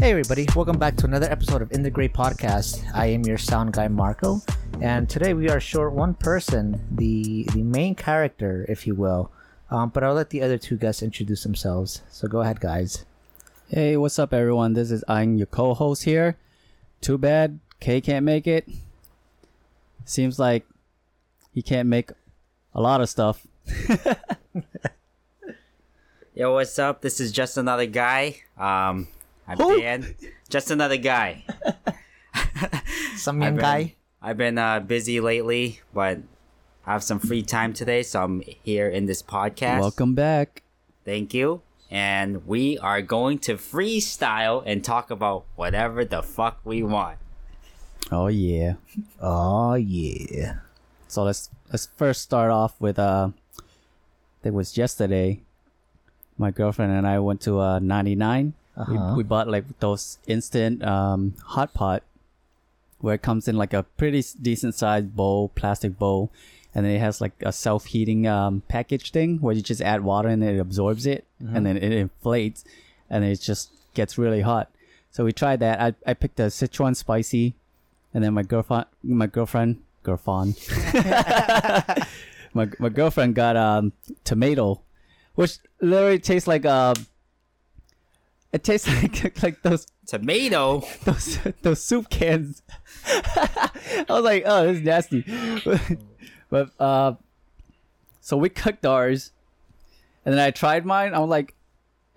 Hey everybody, welcome back to another episode of In the Gray Podcast. I am your sound guy Marco, and today we are short one person, the the main character, if you will. Um, but I'll let the other two guests introduce themselves. So go ahead, guys. Hey, what's up, everyone? This is I'm your co-host here. Too bad Kay can't make it. Seems like he can't make a lot of stuff. Yo, what's up? This is just another guy. Um, I'm Who? Dan. Just another guy. Some I've young been, guy. I've been uh, busy lately, but I have some free time today, so I'm here in this podcast. Welcome back. Thank you. And we are going to freestyle and talk about whatever the fuck we want. Oh yeah. Oh yeah. So let's let's first start off with uh, I think it was yesterday. My girlfriend and I went to uh 99. Uh-huh. We, we bought like those instant um hot pot where it comes in like a pretty decent sized bowl, plastic bowl, and then it has like a self heating um package thing where you just add water and it absorbs it and then it inflates and it just gets really hot. So we tried that. I I picked a Sichuan spicy, and then my girlfriend my girlfriend girlfriend my my girlfriend got um tomato, which literally tastes like um. It tastes like like those Tomato. those those soup cans. I was like, oh, this is nasty. but uh, so we cooked ours, and then I tried mine. I was like,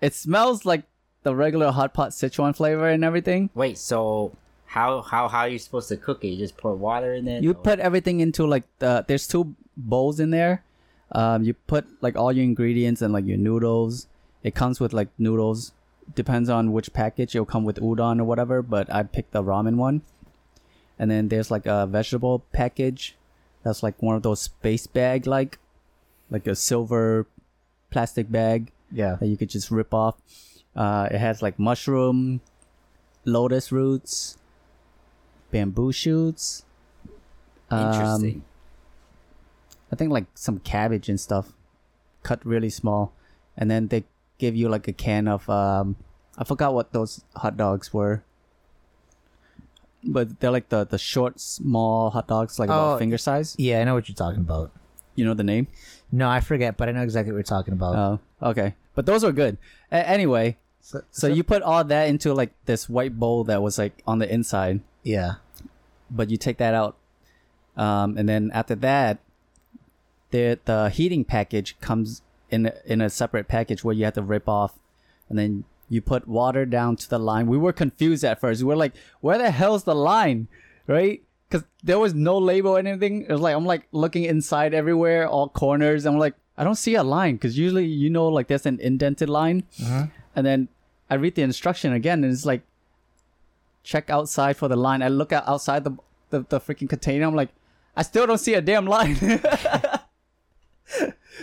it smells like the regular hot pot Sichuan flavor and everything. Wait, so how how how are you supposed to cook it? You just pour water in it? You or- put everything into like the there's two bowls in there. Um, you put like all your ingredients and like your noodles. It comes with like noodles. Depends on which package. It'll come with udon or whatever. But I picked the ramen one. And then there's like a vegetable package. That's like one of those space bag like, like a silver plastic bag Yeah. that you could just rip off. Uh, it has like mushroom, lotus roots, bamboo shoots. um, Interesting. I think like some cabbage and stuff, cut really small, and then they give you like a can of um, I forgot what those hot dogs were, but they're like the the short, small hot dogs, like Oh. about finger size. Yeah, I know what you're talking about. You know the name? No, I forget, but I know exactly what you're talking about. Oh, okay. But those were good. A- anyway, so, so you put all that into like this white bowl that was like on the inside, yeah. but you take that out, um, and then after that, the the heating package comes in a, in a separate package where you have to rip off, and then you put water down to the line. We were confused at first. We were like, "Where the hell's the line?" Right? Because there was no label or anything. It was like I'm like looking inside everywhere, all corners. I'm like, I don't see a line because usually you know like there's an indented line, uh-huh. and then I read the instruction again, and it's like check outside for the line. I look out outside the the, the freaking container. I'm like, I still don't see a damn line.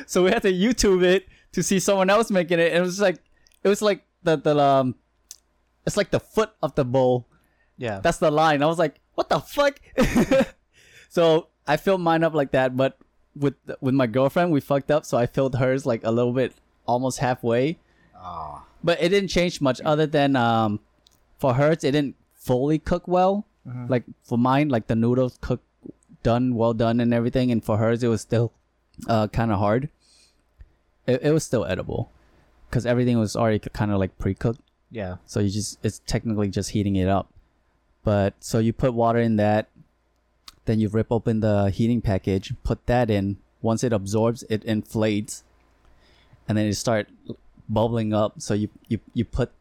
so we had to YouTube it to see someone else making it. And it was like, it was like the the um, it's like the foot of the bowl. Yeah. That's the line. I was like, what the fuck? so I filled mine up like that, but with with my girlfriend, we fucked up. So I filled hers like a little bit, almost halfway oh. but it didn't change much other than um for hers it didn't fully cook well like for mine like the noodles cooked done well done and everything and for hers it was still uh kind of hard. It, it was still edible because everything was already kind of like pre-cooked. Yeah. so you just it's technically just heating it up. But so you put water in that then you rip open the heating package put that in. Once it absorbs it inflates and then it start bubbling up. So you you, you put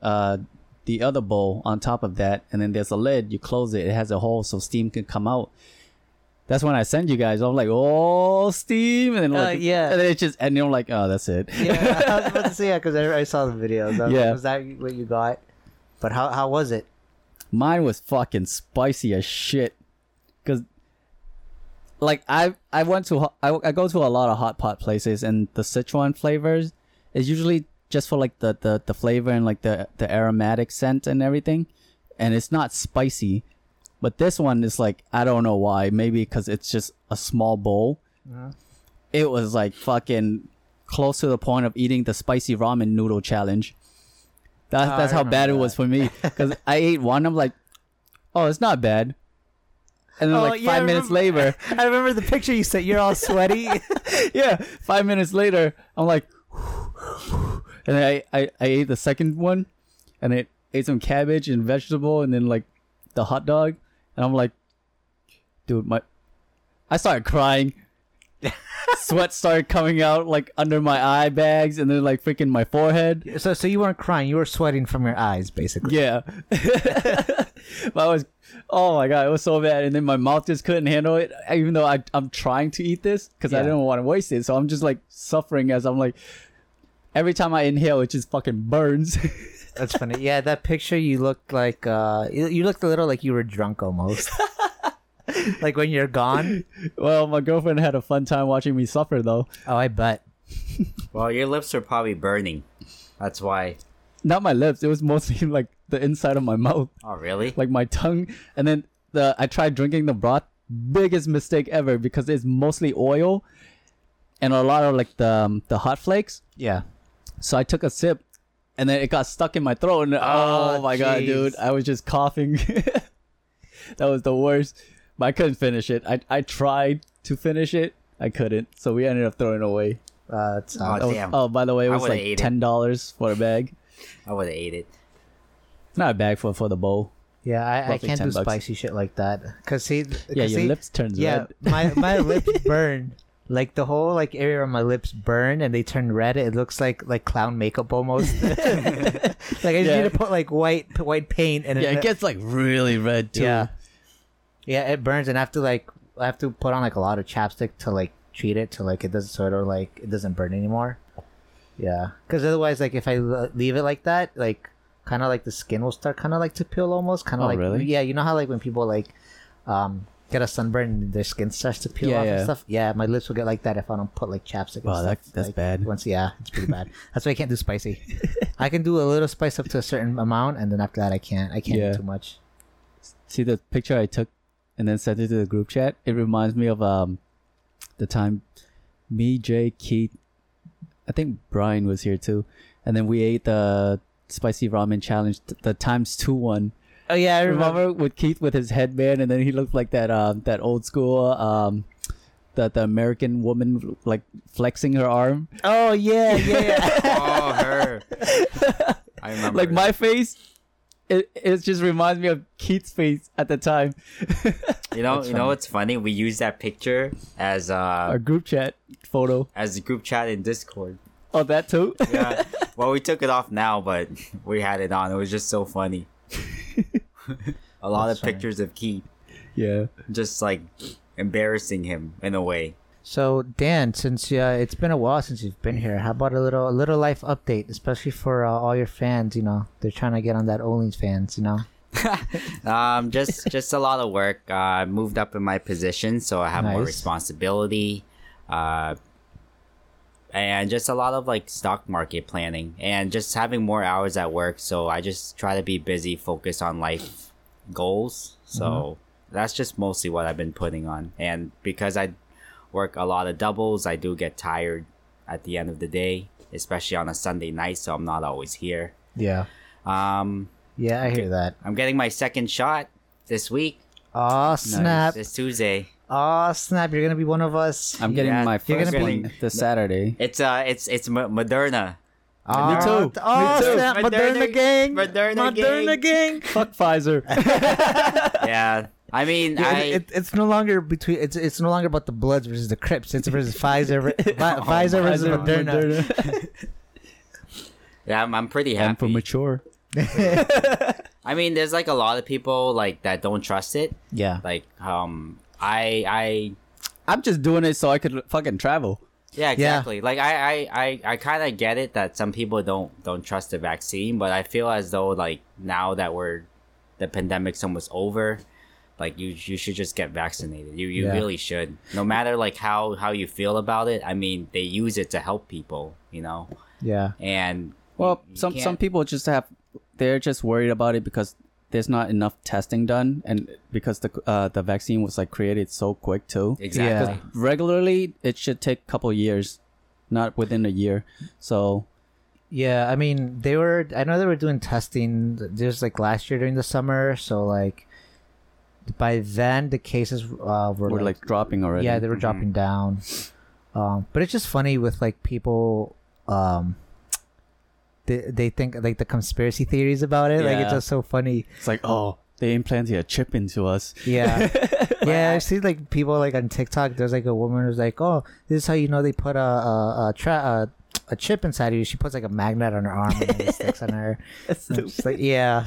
uh the other bowl on top of that and then there's a lid you close it it has a hole so steam can come out that's when I send you guys. I'm like, oh, steam, and then Uh, like, yeah. and then it just, and I'm like, oh, that's it. Yeah, I was about to say yeah because I, I saw the videos. Was Yeah. was that what you got? But how how was it? Mine was fucking spicy as shit. Cause like I I went to I, I go to a lot of hot pot places and the Sichuan flavors is usually just for like the, the, the flavor and like the, the aromatic scent and everything. And it's not spicy. But this one is like I don't know why. Maybe because it's just a small bowl. Uh-huh. It was like fucking close to the point of eating the spicy ramen noodle challenge. That's Oh, that's how bad it was for me because I ate one. I'm like, oh, it's not bad. And then Oh, like yeah, five minutes later, I remember the picture you sent. You're all sweaty. yeah, five minutes later, I'm like, and then I, I I ate the second one, and I ate some cabbage and vegetable, and then like the hot dog, and I'm like, dude, my, I started crying. Sweat started coming out like under my eye bags, and then like freaking my forehead. so, so you weren't crying. You were sweating from your eyes, basically. Yeah. but I was, oh my god, it was so bad. And then my mouth just couldn't handle it, even though I, I'm trying to eat this because I didn't want to waste it. So I'm just like suffering as I'm like, every time I inhale, it just fucking burns. That's funny. Yeah, that picture you looked like uh you, you looked a little like you were drunk almost. like when you're gone. well, my girlfriend had a fun time watching me suffer though. Oh, I bet. Well, your lips are probably burning. That's why. Not my lips, it was mostly like the inside of my mouth, Oh, really? like my tongue. And then the I tried drinking the broth. Biggest mistake ever because it's mostly oil and a lot of like the um, the hot flakes. Yeah. So I took a sip, and then it got stuck in my throat. And oh, Oh, my god, dude! I was just coughing. that was the worst. But I couldn't finish it. I I tried to finish it. I couldn't. So we ended up throwing it away. Uh, uh, Oh, That was- damn. oh, by the way, it was like ten dollars for a bag. I would have ate it. Not a bag for for the bowl. yeah, I, I can't do bucks. spicy shit like that. Cause see, yeah, your see, lips turns Yeah, red. my my lips burn. Like the whole like area of my lips burn and they turn red. It looks like like clown makeup almost. like I just Yeah. need to put like white white paint and Yeah, it gets like really red too. Yeah. Yeah, it burns, and I have to like I have to put on like a lot of chapstick to like treat it to like it doesn't sort of like it doesn't burn anymore. Yeah, because otherwise, like if I leave it like that, like kind of like the skin will start kind of like to peel almost, kind of Oh, like really? yeah, you know how like when people like um get a sunburn and their skin starts to peel Yeah, off yeah. and stuff. Yeah, my lips will get like that if I don't put like chapstick. and Wow, that- stuff, that's like, bad. Once, yeah, it's pretty bad. That's why I can't do spicy. I can do a little spice up to a certain amount, and then after that, I can't. I can't Yeah. do too much. See the picture I took and then sent it to the group chat. It reminds me of um the time me, Jay, Keith, I think Brian was here too, and then we ate the spicy ramen challenge, th- the times two one. Oh yeah, I Remember with Keith with his headband, and then he looked like that um that old school um the the American woman like flexing her arm, Oh yeah, yeah, yeah. Oh, her. I remember. like my face. It, it just reminds me of Keith's face at the time. You know, That's you know funny. what's funny? We use that picture as Our uh group chat photo. as a group chat in Discord. Oh, that too. Yeah. well, we took it off now, but we had it on. It was just so funny. a lot That's of funny. pictures of Keith, yeah. just like embarrassing him in a way. So Dan, since uh, it's been a while since you've been here, how about a little a little life update, especially for uh, all your fans? You know, they're trying to get on that OnlyFans. You know. Um, just just a lot of work. Uh, I moved up in my position, so I have more responsibility. Uh, and just a lot of like stock market planning and just having more hours at work. So I just try to be busy, focus on life goals. So that's just mostly what I've been putting on. And because I work a lot of doubles, I do get tired at the end of the day, especially on a Sunday night. So I'm not always here. Yeah. Um, Yeah, I hear that. I'm getting my second shot this week. Oh snap! It's Tuesday. Oh snap! You're gonna be one of us. I'm getting Yeah, my first gonna one this Saturday. It's uh, it's it's Mo- Moderna. Oh, too. Oh Me too. snap! Moderna, Moderna- gang. Moderna Moderna gang. Fuck Pfizer. yeah, I mean, Yeah, I it, it's no longer between. It's it's no longer about the Bloods versus the Crips. It's versus Pfizer, Vi- Pfizer versus Pfizer, Moderna. yeah, I'm, I'm pretty I'm for mature. I mean, there's like a lot of people like that don't trust it. Yeah. Like, um, I I I'm just doing it so I could fucking travel. yeah exactly. Like I I I, I kind of get it that some people don't don't trust the vaccine, but I feel as though like now that we're the pandemic's almost over. Like you, you should just get vaccinated. You, you Yeah. really should. No matter like how how you feel about it. I mean, they use it to help people. You know, Yeah. and Well, some some people just have they're just worried about it because there's not enough testing done, and because the uh, the vaccine was like created so quick too. exactly. Yeah. Regularly, it should take a couple years, not within a year. So Yeah, I mean, they were. I know they were doing testing. Just like last year during the summer, so like by then the cases uh, were We're like, like dropping already. yeah, they were dropping down. Um, but it's just funny with like people. Um, they they think like the conspiracy theories about it. Like it's Yeah. just so funny. It's like, oh, they implanted a chip into us. Yeah, yeah. I see like people like on TikTok. There's like a woman who's like, "Oh, this is how you know they put a a a, tra- a, a chip inside of you." She puts like a magnet on her arm and it sticks on her. That's And it's just like, yeah.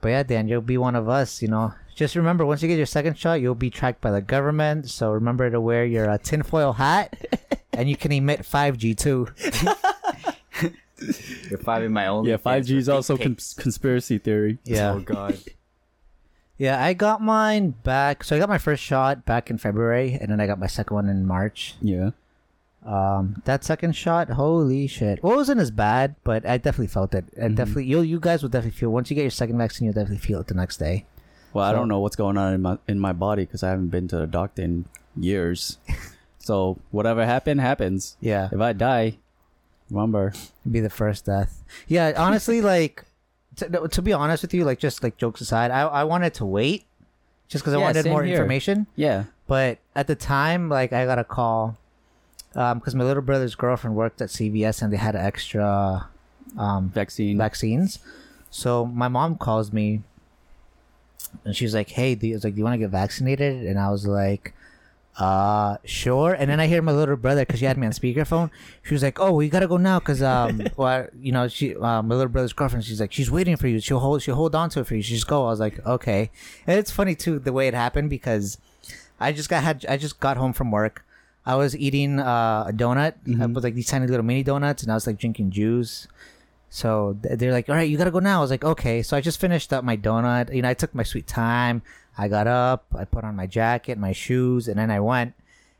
But yeah, Dan, you'll be one of us. You know, just remember once you get your second shot, you'll be tracked by the government. So remember to wear your uh, tinfoil hat, and you can emit 5G too. You're finding my own. yeah, 5G is also cons- conspiracy theory. Yeah. Oh god. Yeah, I got mine back. So I got my first shot back in February, and then I got my second one in March. Yeah. Um, that second shot, holy shit! Well, it wasn't as bad, but I definitely felt it. And definitely, you you guys will definitely feel once you get your second vaccine, you'll definitely feel it the next day. Well, I don't know what's going on in my in my body because I haven't been to the doctor in years. so whatever happened happens. Yeah, If I die, remember. be the first death. Yeah, honestly, like to, to be honest with you, like just like jokes aside, I I wanted to wait just because I Yeah, wanted same more here. information. Yeah. But at the time, like I got a call because my little brother's girlfriend worked at CVS and they had extra um, Vaccine. vaccines. So my mom calls me and she's like, "Hey, do you, like, do you want to get vaccinated?" And I was like, "Uh, sure." And then I hear my little brother because she had me on speakerphone. She was like, "Oh, we gotta go now because um, well, you know, she uh, my little brother's girlfriend. She's like, she's waiting for you. She'll hold, she'll hold on to it for you. She just go." I was like, "Okay." And it's funny too the way it happened because I just got had I just got home from work. I was eating uh, a donut uh, with like these tiny little mini donuts, and I was like drinking juice. So they're like, "All right, you gotta go now." I was like, "Okay." So I just finished up my donut. You know, I took my sweet time. I got up, I put on my jacket, my shoes, and then I went.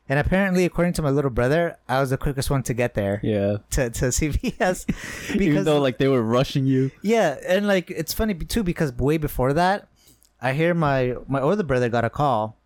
And apparently, according to my little brother, I was the quickest one to get there yeah. to to CVS Even though like they were rushing you. yeah, and like it's funny too because way before that, I hear my my older brother got a call.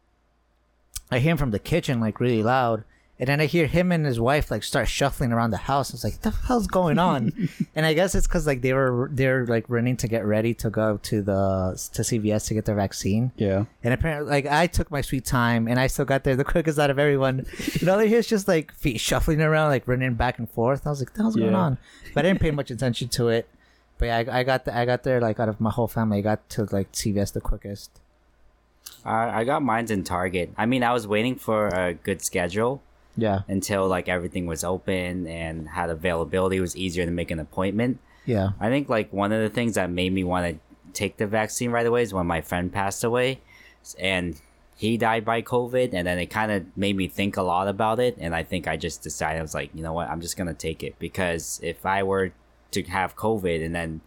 I hear him from the kitchen like really loud, and then I hear him and his wife like start shuffling around the house. I was like, "What the hell's going on?" and I guess it's because like they were they're like running to get ready to go to the to CVS to get their vaccine. Yeah. And apparently, like I took my sweet time, and I still got there the quickest out of everyone. And all I hear is just like feet shuffling around, like running back and forth. I was like, "What the hell's going on?" But I didn't pay much attention to it. But yeah, I, I got the, I got there like out of my whole family. I got to like CVS the quickest. I I got mine in Target. I mean, I was waiting for a good schedule Yeah, until like everything was open and had availability. It was easier to make an appointment. yeah, I think like one of the things that made me want to take the vaccine right away is when my friend passed away, and he died by COVID, and then it kind of made me think a lot about it. And I think I just decided I was like, you know what, I'm just gonna take it because if I were to have COVID and then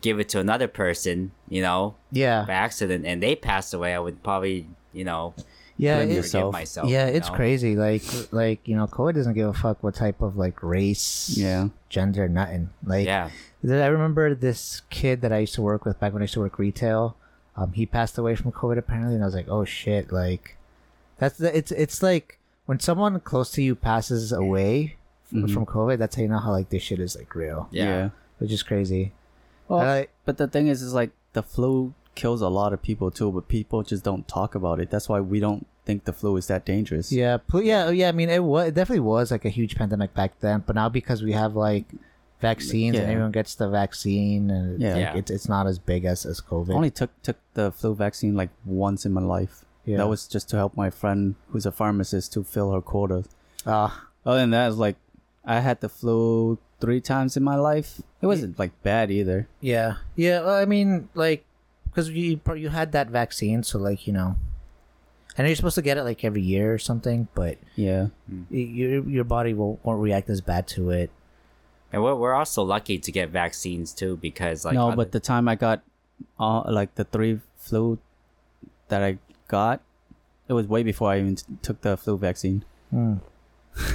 give it to another person, you know, yeah, by accident, and they passed away, I would probably, you know, yeah. Blame it- yourself. myself. yeah, it's know? crazy. Like, like you know, COVID doesn't give a fuck what type of like race, Yeah. gender, nothing. Like, Yeah, I remember this kid that I used to work with back when I used to work retail. Um, he passed away from COVID apparently, and I was like, "Oh shit!" Like, that's the, it's it's like when someone close to you passes away f- Mhm. from COVID. That's how you know how like this shit is like real, yeah. which is crazy. Well, I but the thing is, is like the flu kills a lot of people too, but people just don't talk about it. That's why we don't think the flu is that dangerous. yeah, pl- yeah, oh, yeah. I mean, it was it definitely was like a huge pandemic back then, but now because we have like vaccines and everyone gets the vaccine, and Yeah. like, Yeah. it's it's not as big as as COVID. I only took took the flu vaccine like once in my life. yeah. That was just to help my friend who's a pharmacist to fill her quota. Ah, Other than that, it's like I had the flu three times in my life. It wasn't like bad either. Yeah, yeah. Well, I mean, like, because you you had that vaccine, so like you know, I know you're supposed to get it like every year or something, but Yeah. your your body will won't react as bad to it. And we're, we're also lucky to get vaccines too because like no, other- but the time I got, all like the three flu that I got, it was way before I even t- took the flu vaccine. Hmm.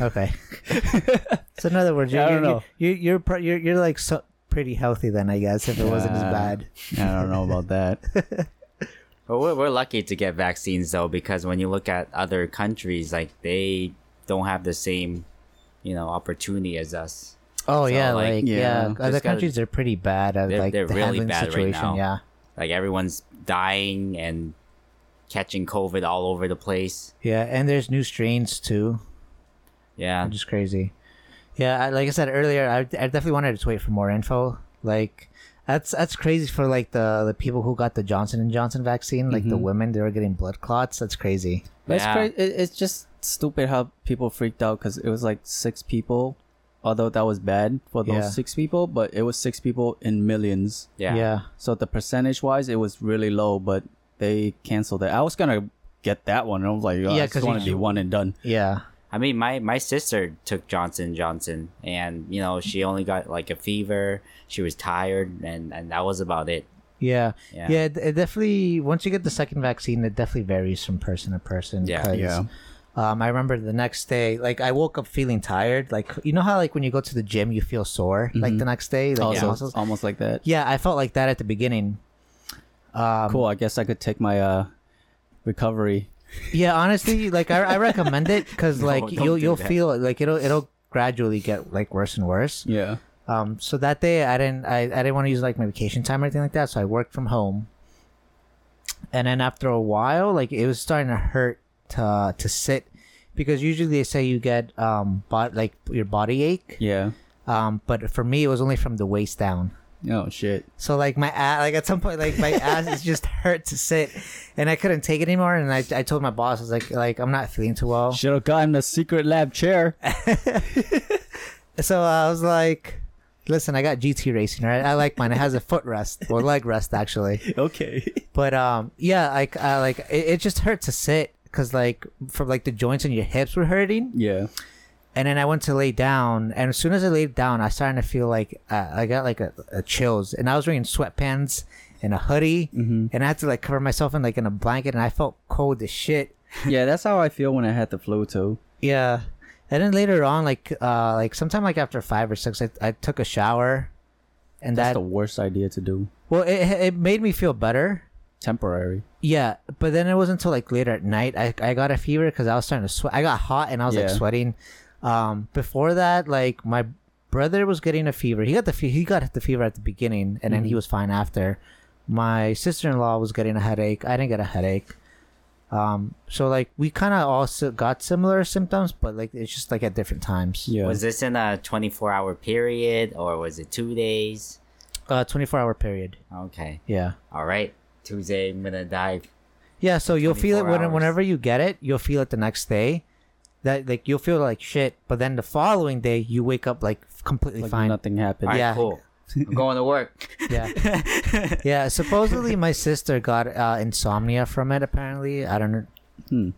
Okay. so in other words, you're Yeah, I you're, don't know. you're you're you're, you're like so pretty healthy then, I guess, if it wasn't as bad. I don't know about that. But we're, we're lucky to get vaccines though because when you look at other countries, like they don't have the same, you know, opportunity as us. Oh So, yeah, like, like, yeah, yeah, just other gotta- countries are pretty bad at They're- like they're the really handling the bad right now. yeah, Like everyone's dying and catching COVID all over the place. yeah, and there's new strains too, Yeah. which is crazy. Yeah, I, like I said earlier, I, I definitely wanted to wait for more info. Like that's that's crazy for like the the people who got the Johnson and Johnson vaccine, like the Mhm. women, they were getting blood clots. That's crazy. But it's Yeah. It, it's just stupid how people freaked out because it was like six people. Although that was bad for those Yeah. six people, but it was six people in millions. Yeah. yeah. So the percentage wise, it was really low, but they canceled it. I was gonna get that one. and I was like, oh, Yeah, I 'cause just want to you- be one and done. Yeah. I mean, my my sister took Johnson Johnson, and you know she only got like a fever. She was tired, and and that was about it. Yeah. Yeah. Yeah. it, it definitely, once you get the second vaccine, it definitely varies from person to person. Yeah. 'cause, Yeah. Um, I remember the next day, like I woke up feeling tired. Like you know how like when you go to the gym, you feel sore. Like Mhm. the next day, like your Also, muscles. almost like that. Yeah, I felt like that at the beginning. Um, cool. I guess I could take my uh recovery. Yeah, honestly, like I, I recommend it because No, like don't you'll do you'll that. feel like it'll it'll gradually get like worse and worse. Yeah. Um, so that day I didn't I, I didn't want to use like my vacation time or anything like that, so I worked from home. And then after a while, like it was starting to hurt to to sit because usually they say you get um bot like your body ache. Yeah. Um, but for me it was only from the waist down. Oh shit. So like my ass, like at some point, like my ass is just hurt to sit, and I couldn't take it anymore. And I, I told my boss, I was like, like I'm not feeling too well. Should have gotten the Secretlab chair. So I was like, listen, I got GT racing, right? I like mine. It has a foot rest or leg rest actually. okay. But um, yeah, like I like it, it just hurt to sit because like from like the joints in your hips were hurting. Yeah. And then I went to lay down, and as soon as I laid down, I started to feel like uh, I got like a, a chills, and I was wearing sweatpants and a hoodie, Mhm. and I had to like cover myself in like in a blanket, and I felt cold as shit. Yeah, that's how I feel when I had the flu too. Yeah, and then later on, like uh, like sometime like after five or six, I, I took a shower, and That's that the worst idea to do. well, it it made me feel better. Temporary. Yeah, but then it wasn't until like later at night I, I got a fever because I was starting to sweat. I got hot and I was like sweating. Um, before that, like my brother was getting a fever. He got the fe- he got the fever at the beginning, and then he Mhm. was fine after. My sister in law was getting a headache. I didn't get a headache. Um, so like we kind of also got similar symptoms, but like it's just like at different times. Yeah. Was this in a 24 hour period or was it two days? Uh, twenty four hour period. Okay. Yeah. All right. Tuesday, I'm gonna dive. Yeah, so you'll feel it when, whenever you get it, you'll feel it the next day. That like you'll feel like shit, but then the following day you wake up like completely like fine. nothing happened. All right, Yeah. cool. I'm going to work. Yeah, yeah. Supposedly my sister got uh, insomnia from it. Apparently, I don't know. Hmm.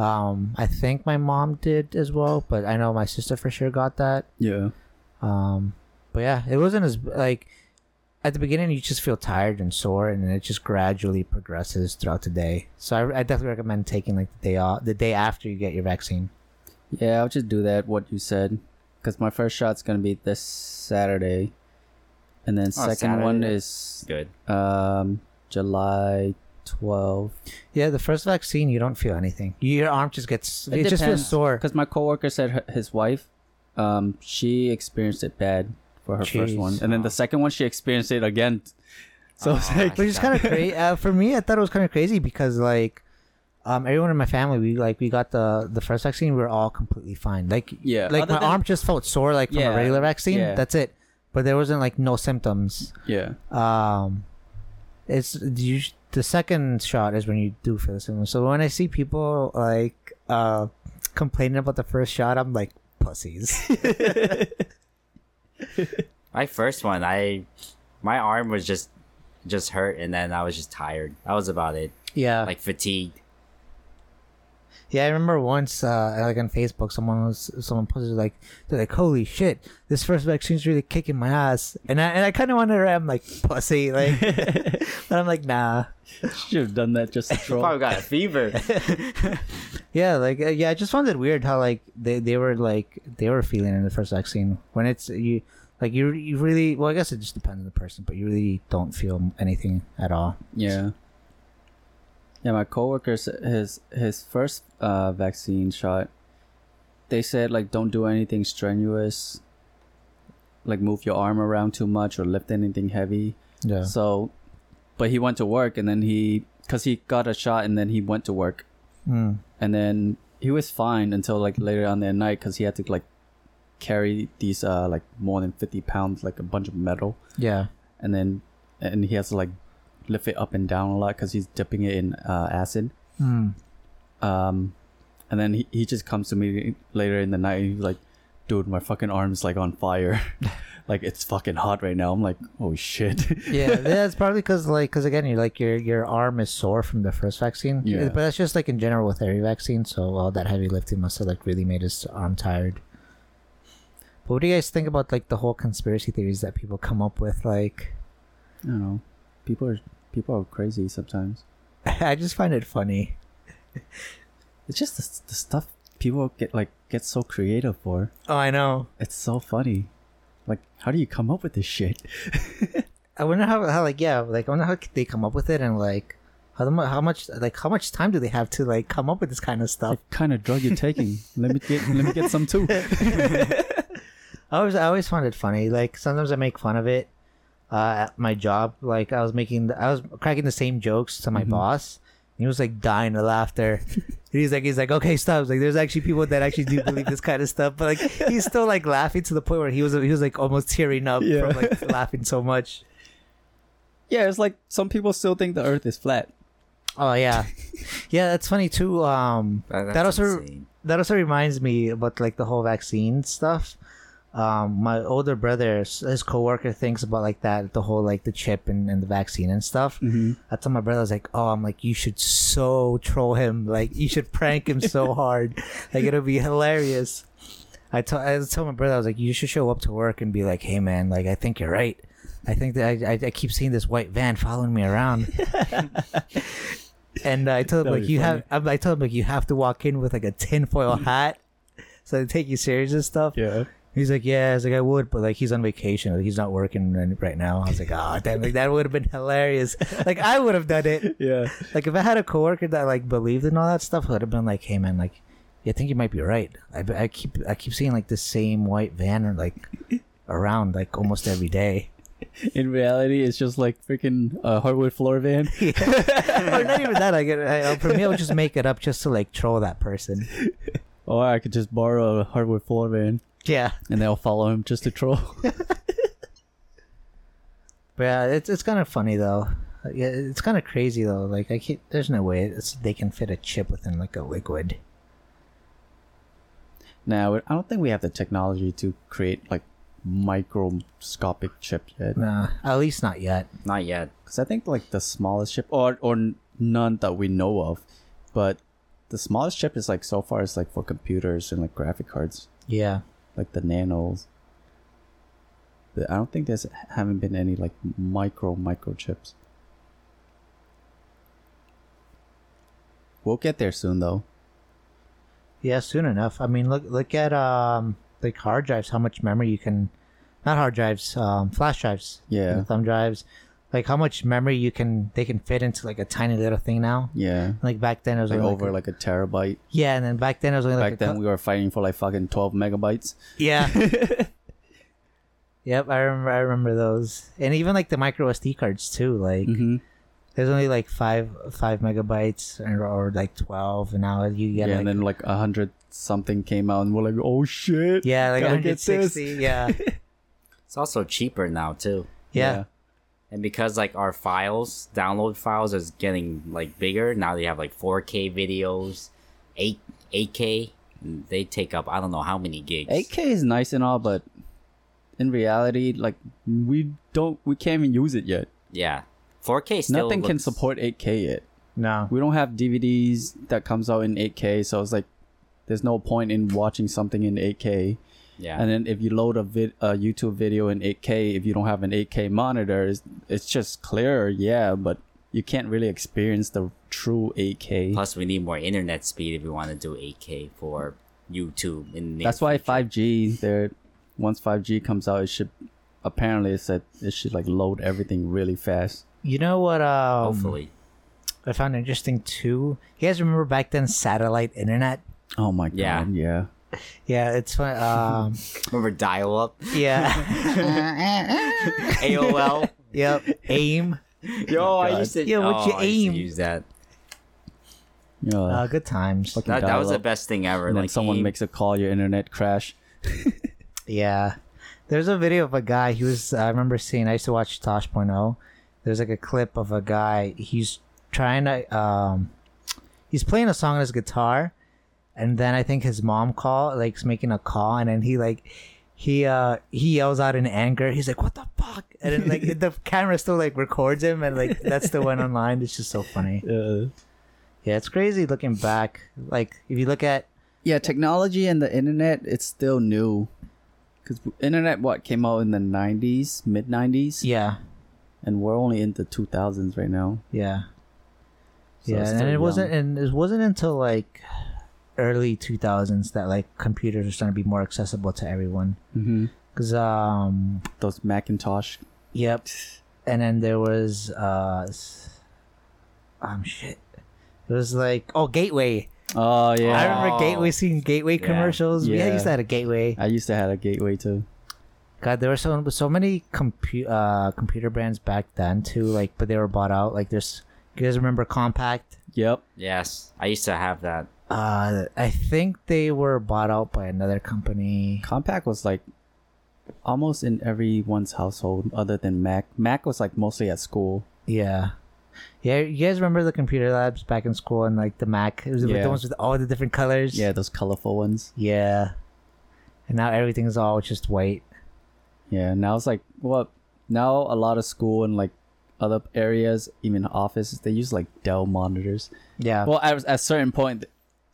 Um, I think my mom did as well, but I know my sister for sure got that. Yeah. Um, but yeah, it wasn't as like at the beginning you just feel tired and sore, and then it just gradually progresses throughout the day. So I, I definitely recommend taking like the day off, the day after you get your vaccine. Yeah, I'll just do that. What you said, because my first shot's gonna be this Saturday, and then Oh, second one is Good. um July 12. Yeah, the first vaccine you don't feel anything. Your arm just gets it, just feels sore. Because my coworker said her, his wife, um, she experienced it bad for her first Jeez. one, and then the second one she experienced it again. So it's Oh, like, Which is kind of crazy. Uh, for me, I thought it was kind of crazy because like, um, everyone in my family, we like we got the the first vaccine, we were all completely fine. Like, yeah, like other my than- arm just felt sore like from Yeah, a regular vaccine. yeah. That's it. But there wasn't like no symptoms. Yeah, Um, it's you, the second shot is when you do feel the symptoms. So when I see people like uh complaining about the first shot, I'm like pussies. My first one, I my arm was just just hurt and then I was just tired. That was about it. yeah, Like fatigued. Yeah, I remember once, uh, like on Facebook, someone was someone posted like, they're like, "Holy shit, this first vaccine's really kicking my ass," and I and I kind of wanted to, I'm like, pussy, like, but I'm like, nah. should have done that just to troll. Probably got a fever. Yeah, like, uh, yeah, I just found it weird how like they they were like they were feeling in the first vaccine when it's you like you you really well, I guess it just depends on the person, but you really don't feel anything at all. Yeah. Yeah, my coworker s- his his first uh, vaccine shot. They said like don't do anything strenuous, like move your arm around too much or lift anything heavy. Yeah. So, but he went to work and then he, cause he got a shot and then he went to work Mm. and then he was fine until like later on that night because he had to like carry these uh like more than 50 pounds like a bunch of metal Yeah. and then and he has to like lift it up and down a lot because he's dipping it in uh, acid Mm. um and then he, he just comes to me later in the night and he's like dude my fucking arm's like on fire like it's fucking hot right now i'm like oh shit yeah, that's probably because like because again, you're like your your arm is sore from the first vaccine. Yeah. but that's just like in general with every vaccine. So all that heavy lifting must have like really made his arm tired. But what do you guys think about like the whole conspiracy theories that people come up with? Like, i don't know people are people are crazy sometimes I just find it funny. it's just the, the stuff people get like get so creative for Oh, I know. It's so funny. Like, how do you come up with this shit? I wonder how how like yeah like I wonder how they come up with it and like how mu- how much like how much time do they have to like come up with this kind of stuff? What kind of drug you're taking? let me get let me get some too. I always I always find it funny. Like sometimes I make fun of it uh, at my job. Like I was making the, I was cracking the same jokes to my boss. And he was like dying of laughter. he's like he's like okay stop. Like there's actually people that actually do believe this kind of stuff, but like he's still like laughing to the point where he was he was like almost tearing up Yeah. from like laughing so much. yeah, it's like some people still think the Earth is flat. Oh yeah, yeah. That's funny too. Um, That, That also- insane. that also reminds me about like the whole vaccine stuff. Um, my older brother, his coworker thinks about like that, the whole like the chip and, and the vaccine and stuff. Mm-hmm. I told my brother, I was like, oh, I'm like, you should so troll him, like you should prank him so hard, like it'll be hilarious. I told I told my brother, I was like, you should show up to work and be like, hey man, like I think you're right. I think that I, I, I keep seeing this white van following me around. and I told him like you have I told him like you have to walk in with like a tinfoil hat so they take you serious and stuff. Yeah. He's like, yeah, I was like, I would, but like he's on vacation, like, he's not working right- now. I was like, oh, damn, like that would have been hilarious. Like I would have done it. Yeah. Like if I had a coworker that like believed in all that stuff, I would have been like, hey man, like, yeah, I think you might be right. I, I keep I keep seeing like the same white van or like around like almost every day. In reality, it's just like freaking uh, hardwood floor van. or not even that. I, I, for me, I would just make it up just to like troll that person. Or I could just borrow a hardwood floor van Yeah. and they'll follow him just to troll. But yeah, it's it's kind of funny though. Yeah, it's kind of crazy though. Like I can't, there's no way it's, they can fit a chip within like a liquid. now, I don't think we have the technology to create like microscopic chips yet. Nah, at least not yet. Not yet. Because I think like the smallest chip, or or none that we know of, but the smallest chip is like so far is like for computers and like graphic cards, Yeah, like the nanos. But I don't think there's haven't been any like micro microchips. We'll get there soon though. yeah, soon enough. I mean, look look at um like hard drives. How much memory you can, not hard drives, um, flash drives. Yeah. thumb drives. Like how much memory you can they can fit into like a tiny little thing now. Yeah. Like back then it was Like only over a- like a terabyte. yeah, and then back then it was only like Back a then cou- we were fighting for like fucking twelve megabytes. Yeah. yep, I remember. I remember those, and even like the micro SD cards too. Like Mm-hmm. there's only like five five megabytes or, or like twelve, and now you Yeah, get like and then like a hundred something came out, and we're like, oh shit. yeah, like gotta get 160. Yeah, It's also cheaper now too. yeah, And because like our files, download files is getting like bigger, now they have like 4K videos, 8 8K. They take up I don't know how many gigs. 8K is nice and all, but in reality, like we don't, we can't even use it yet. Yeah. 4K still Nothing can support 8K yet. no, We don't have DVDs that comes out in 8K, so it's like there's no point in watching something in 8K. Yeah. And then if you load a vid, a YouTube video in 8K, if you don't have an 8K monitor, it's, it's just clearer, yeah, but you can't really experience the true 8K. Plus we need more internet speed if we want to do 8K for YouTube in the That's why future. 5G, there, once 5G comes out, it should apparently it said it should like load everything really fast. you know what? Um, hopefully. I found interesting too. You guys remember back then satellite internet? Oh my god, Yeah. yeah. Yeah, it's fun. Um, Remember dial up? yeah. AOL. yep. Aim. Yo, I used to. Yo, what's oh, your I used to aim? use that. Yeah. Uh, good times. Fucking That, that was the dial-up. best thing ever. and then like someone aim. makes a call, your internet crash. Yeah. There's a video of a guy. He was. I remember seeing. I used to watch Tosh.0. There's like a clip of a guy. He's trying to. Um, he's playing a song on his guitar, and then I think his mom call like making a call, and then he like. He uh he yells out in anger. He's like, "What the fuck?" And then like the camera still like records him, and like that still went online. It's just so funny. Uh, Yeah, it's crazy looking back. Like if you look at yeah, technology and the internet, it's still new. Because internet, what, came out in the 90s, mid 90s? yeah, And we're only in the 2000s right now. yeah, So yeah, and still it wasn't, and it wasn't until like early two thousands that like computers are starting to be more accessible to everyone. Mm-hmm. Cause um, Those Macintosh. yep, and then there was uh, s- um, shit. It was like oh Gateway. Oh, yeah. I remember Oh. Gateway seeing Gateway Yeah. commercials. We Yeah. used to have a Gateway. I used to have a gateway too. God, there were so so many compu- uh, computer brands back then too. Like, but they were bought out. Like, there's you guys remember Compaq? Yep. Yes, I used to have that. Uh, I think they were bought out by another company. Compaq was like almost in everyone's household other than Mac. Mac was like mostly at school. Yeah, yeah. You guys remember the computer labs back in school and like the Mac? It was Yeah. the ones with all the different colors. Yeah, those colorful ones. yeah. And now everything's all just white. Yeah, now it's like well now a lot of school and like other areas, even offices, they use like Dell monitors. Yeah, Well, at, at a certain point,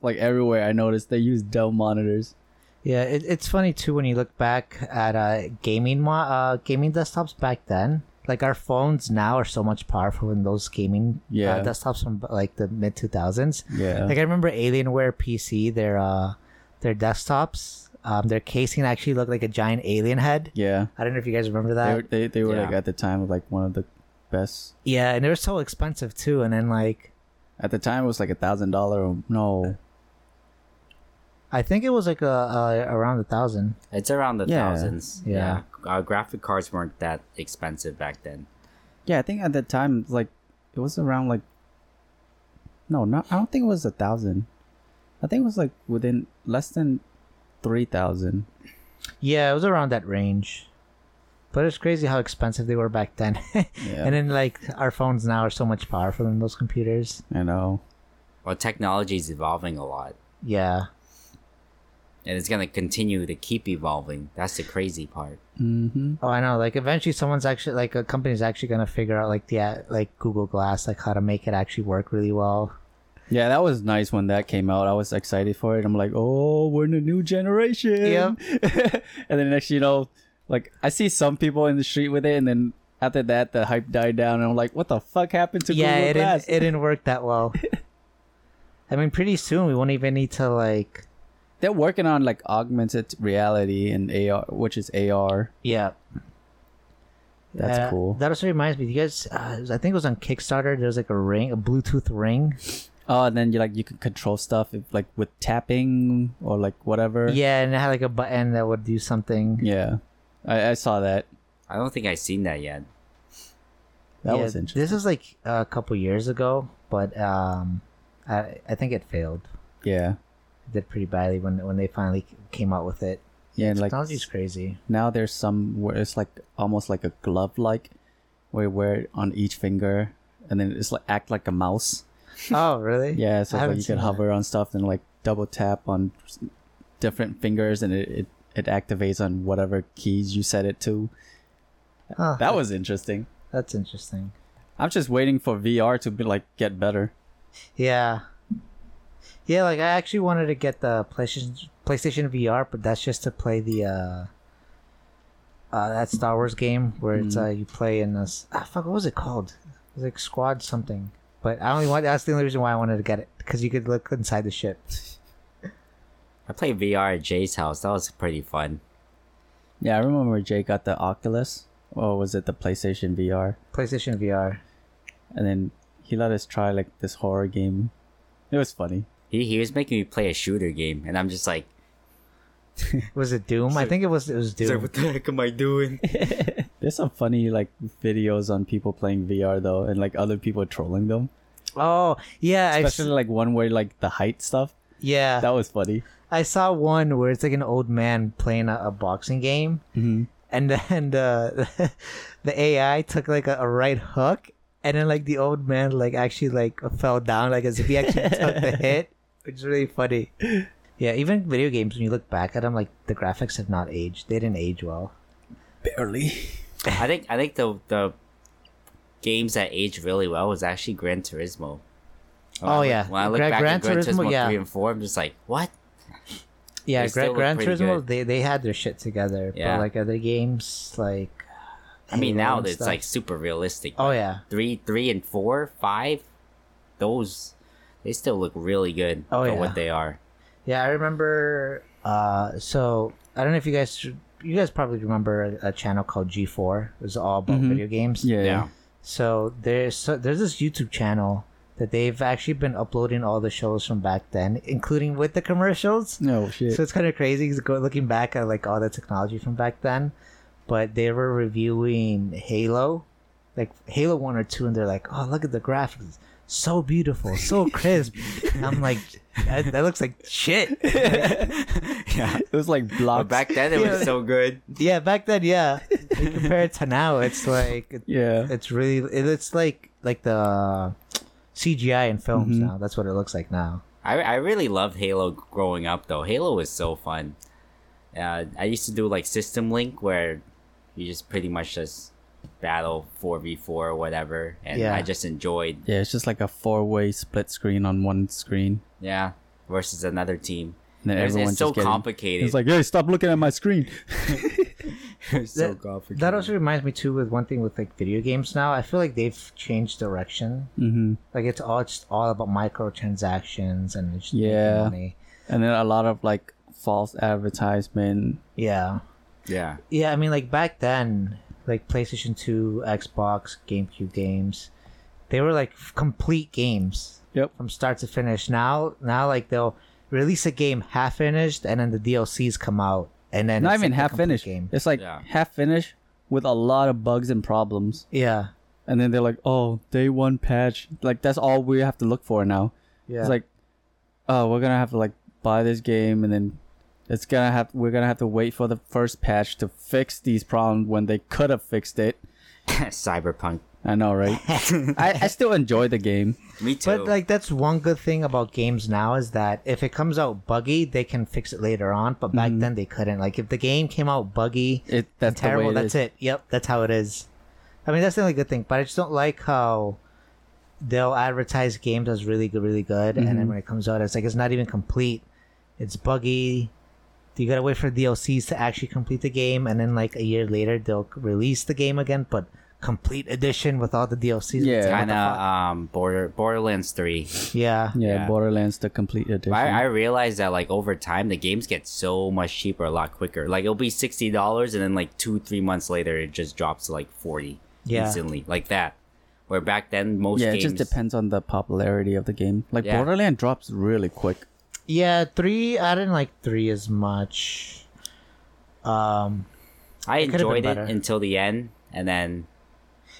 like everywhere, I noticed they use Dell monitors. yeah. It, it's funny too when you look back at uh gaming mo- uh gaming desktops back then. Like our phones now are so much powerful than those gaming Yeah. uh, desktops from like the mid two thousands. Yeah, Like I remember Alienware PC, their uh their desktops, um their casing actually looked like a giant alien head. yeah. I don't know if you guys remember They that. were, they, they were like at the time of like one of the best. yeah, and they were so expensive too. And then like At the time, it was like a thousand dollar. No, I think it was like a, uh around a thousand. It's around the Yeah. thousands. Yeah. Uh, graphic cards weren't that expensive back then. yeah, I think at that time, like it was around like. No, not. I don't think it was a thousand. I think it was like within less than three thousand. Yeah, it was around that range. But it's crazy how expensive they were back then. Yeah, And then like our phones now are so much powerful than those computers. I know. Well, technology is evolving a lot, Yeah. And it's gonna continue to keep evolving. That's the crazy part. Mm-hmm. Oh, I know. Like eventually, someone's actually like a company's actually gonna figure out like the like Google Glass, like how to make it actually work really well. Yeah, that was nice when that came out. I was excited for it. I'm like, oh, we're in a new generation. Yep. and then next, you know, like I see some people in the street with it, and then after that, the hype died down, and I'm like, what the fuck happened to yeah, Google it Glass? didn't, it didn't work that well. I mean, pretty soon we won't even need to like. They're working on like augmented reality and AR, which is AR. Yeah. That's Uh, cool. That also reminds me. You guys, uh, I think it was on Kickstarter. There's like a ring, a Bluetooth ring. Oh, and then you like you can control stuff if, like with tapping or like whatever. Yeah, and it had like a button that would do something. Yeah, I, I saw that. I don't think I've seen that yet. That Yeah, was interesting. This is like a couple years ago, but um, I I think it failed. yeah, It did pretty badly when when they finally came out with it. yeah, and like Technology's crazy. now there's some where it's like almost like a glove like where you wear it on each finger and then it's like act like a mouse oh, really? yeah so like you can that. hover on stuff and like double tap on different fingers and it, it it activates on whatever keys you set it to Oh, that was interesting that's interesting. i'm just waiting for vr to be like get better Yeah. Yeah, like I actually wanted to get the PlayStation PlayStation VR, but that's just to play the uh uh that Star Wars game where it's uh you play in this ah, fuck what was it called? It was like Squad something. But I only want that's the only reason why I wanted to get it because you could look inside the ship. I played VR at Jay's house. That was pretty fun. yeah i remember jay got the oculus or was it the playstation vr PlayStation VR. and then he let us try like this horror game it was funny He he was making me play a shooter game, and I'm just like, Was it Doom? I think it was. It was He's like, Doom. what the heck am I doing? There's some funny like videos on people playing VR though, and like other people trolling them. Oh yeah, I Especially like one where like the height stuff. yeah. That was funny. I saw one where it's like an old man playing a, a boxing game, Mm-hmm. and then uh, the AI took like a, a right hook, and then like the old man like actually like fell down like as if he actually took the hit, which is really funny. Yeah, even video games when you look back at them, like the graphics have not aged. They didn't age well. Barely. I think I think the the games that aged really well was actually Gran Turismo. When Oh, I yeah. when I look Gra- back Gran at Gran Turismo, Turismo, yeah. three and four, I'm just like, what? Yeah, They still Gran, look Gran pretty Turismo good. they they had their shit together, Yeah. but like other games like. I mean, now and it's stuff. like super realistic. Oh yeah, three, three and four, five, those they still look really good Oh, for yeah. what they are. Yeah, I remember. Uh, so I don't know if you guys, you guys probably remember a, a channel called G4. It was all about Mhm. video games. Yeah. Yeah. So there's so there's this YouTube channel that they've actually been uploading all the shows from back then, including with the commercials. No shit. So it's kind of crazy 'cause go looking back at like all the technology from back then. But they were reviewing Halo, like Halo one or two, and they're like, "Oh, look at the graphics, so beautiful, so crisp." And I'm like, that, "That looks like shit." yeah. it was like But back then it was so good. Yeah, back then, yeah. Like, compared to now, it's like it, yeah. it's really it, it's like like the CGI in films Mhm. now. That's what it looks like now. I I really loved Halo growing up though. Halo was so fun. Uh, I used to do like System Link where you just pretty much just battle four v four or whatever, and Yeah. I just enjoyed Yeah, it's just like a four-way split screen on one screen, yeah versus another team. and then It's, everyone's it's so just getting. complicated. It's like, hey, stop looking at my screen. It's so That- complicated. That also reminds me too with one thing with like video games now. I feel like they've changed direction. hmm Like it's all just all about microtransactions and it's making Yeah. money. And then a lot of like false advertisement. Yeah. yeah. Yeah, I mean like back then, like PlayStation 2, Xbox, GameCube games, they were like complete games. Yep. From start to finish. Now now like they'll release a game half finished and then the DLCs come out and then Not it's, even like, half finished. game. It's like Yeah. half finished with a lot of bugs and problems. Yeah. And then they're like, oh, day one patch. Like that's all we have to look for now. Yeah. It's like, oh, we're gonna have to like buy this game, and then it's gonna have we're gonna have to wait for the first patch to fix these problems when they could have fixed it. Cyberpunk. I know, right? I, I still enjoy the game. Me too. But like that's one good thing about games now is that if it comes out buggy, they can fix it later on. But back Mhm. then they couldn't. Like if the game came out buggy, It that's terrible, the way it that's is. it. Yep, that's how it is. I mean that's the only good thing. But I just don't like how they'll advertise games as really good, really good, and then Mhm. when it comes out, it's like it's not even complete. It's buggy. You gotta wait for DLCs to actually complete the game, and then like a year later they'll release the game again, but complete edition with all the DLCs. Yeah. like, what kind of um border Borderlands three. yeah. Yeah, Yeah. Borderlands the complete edition. I, I realized that like over time the games get so much cheaper a lot quicker. Like it'll be sixty dollars and then like two three months later it just drops to like forty Yeah. instantly like that. Where back then most yeah, games it just depends on the popularity of the game. Like Yeah. Borderland drops really quick. Yeah, three. I didn't like three as much. Um, I it enjoyed it better. until the end and then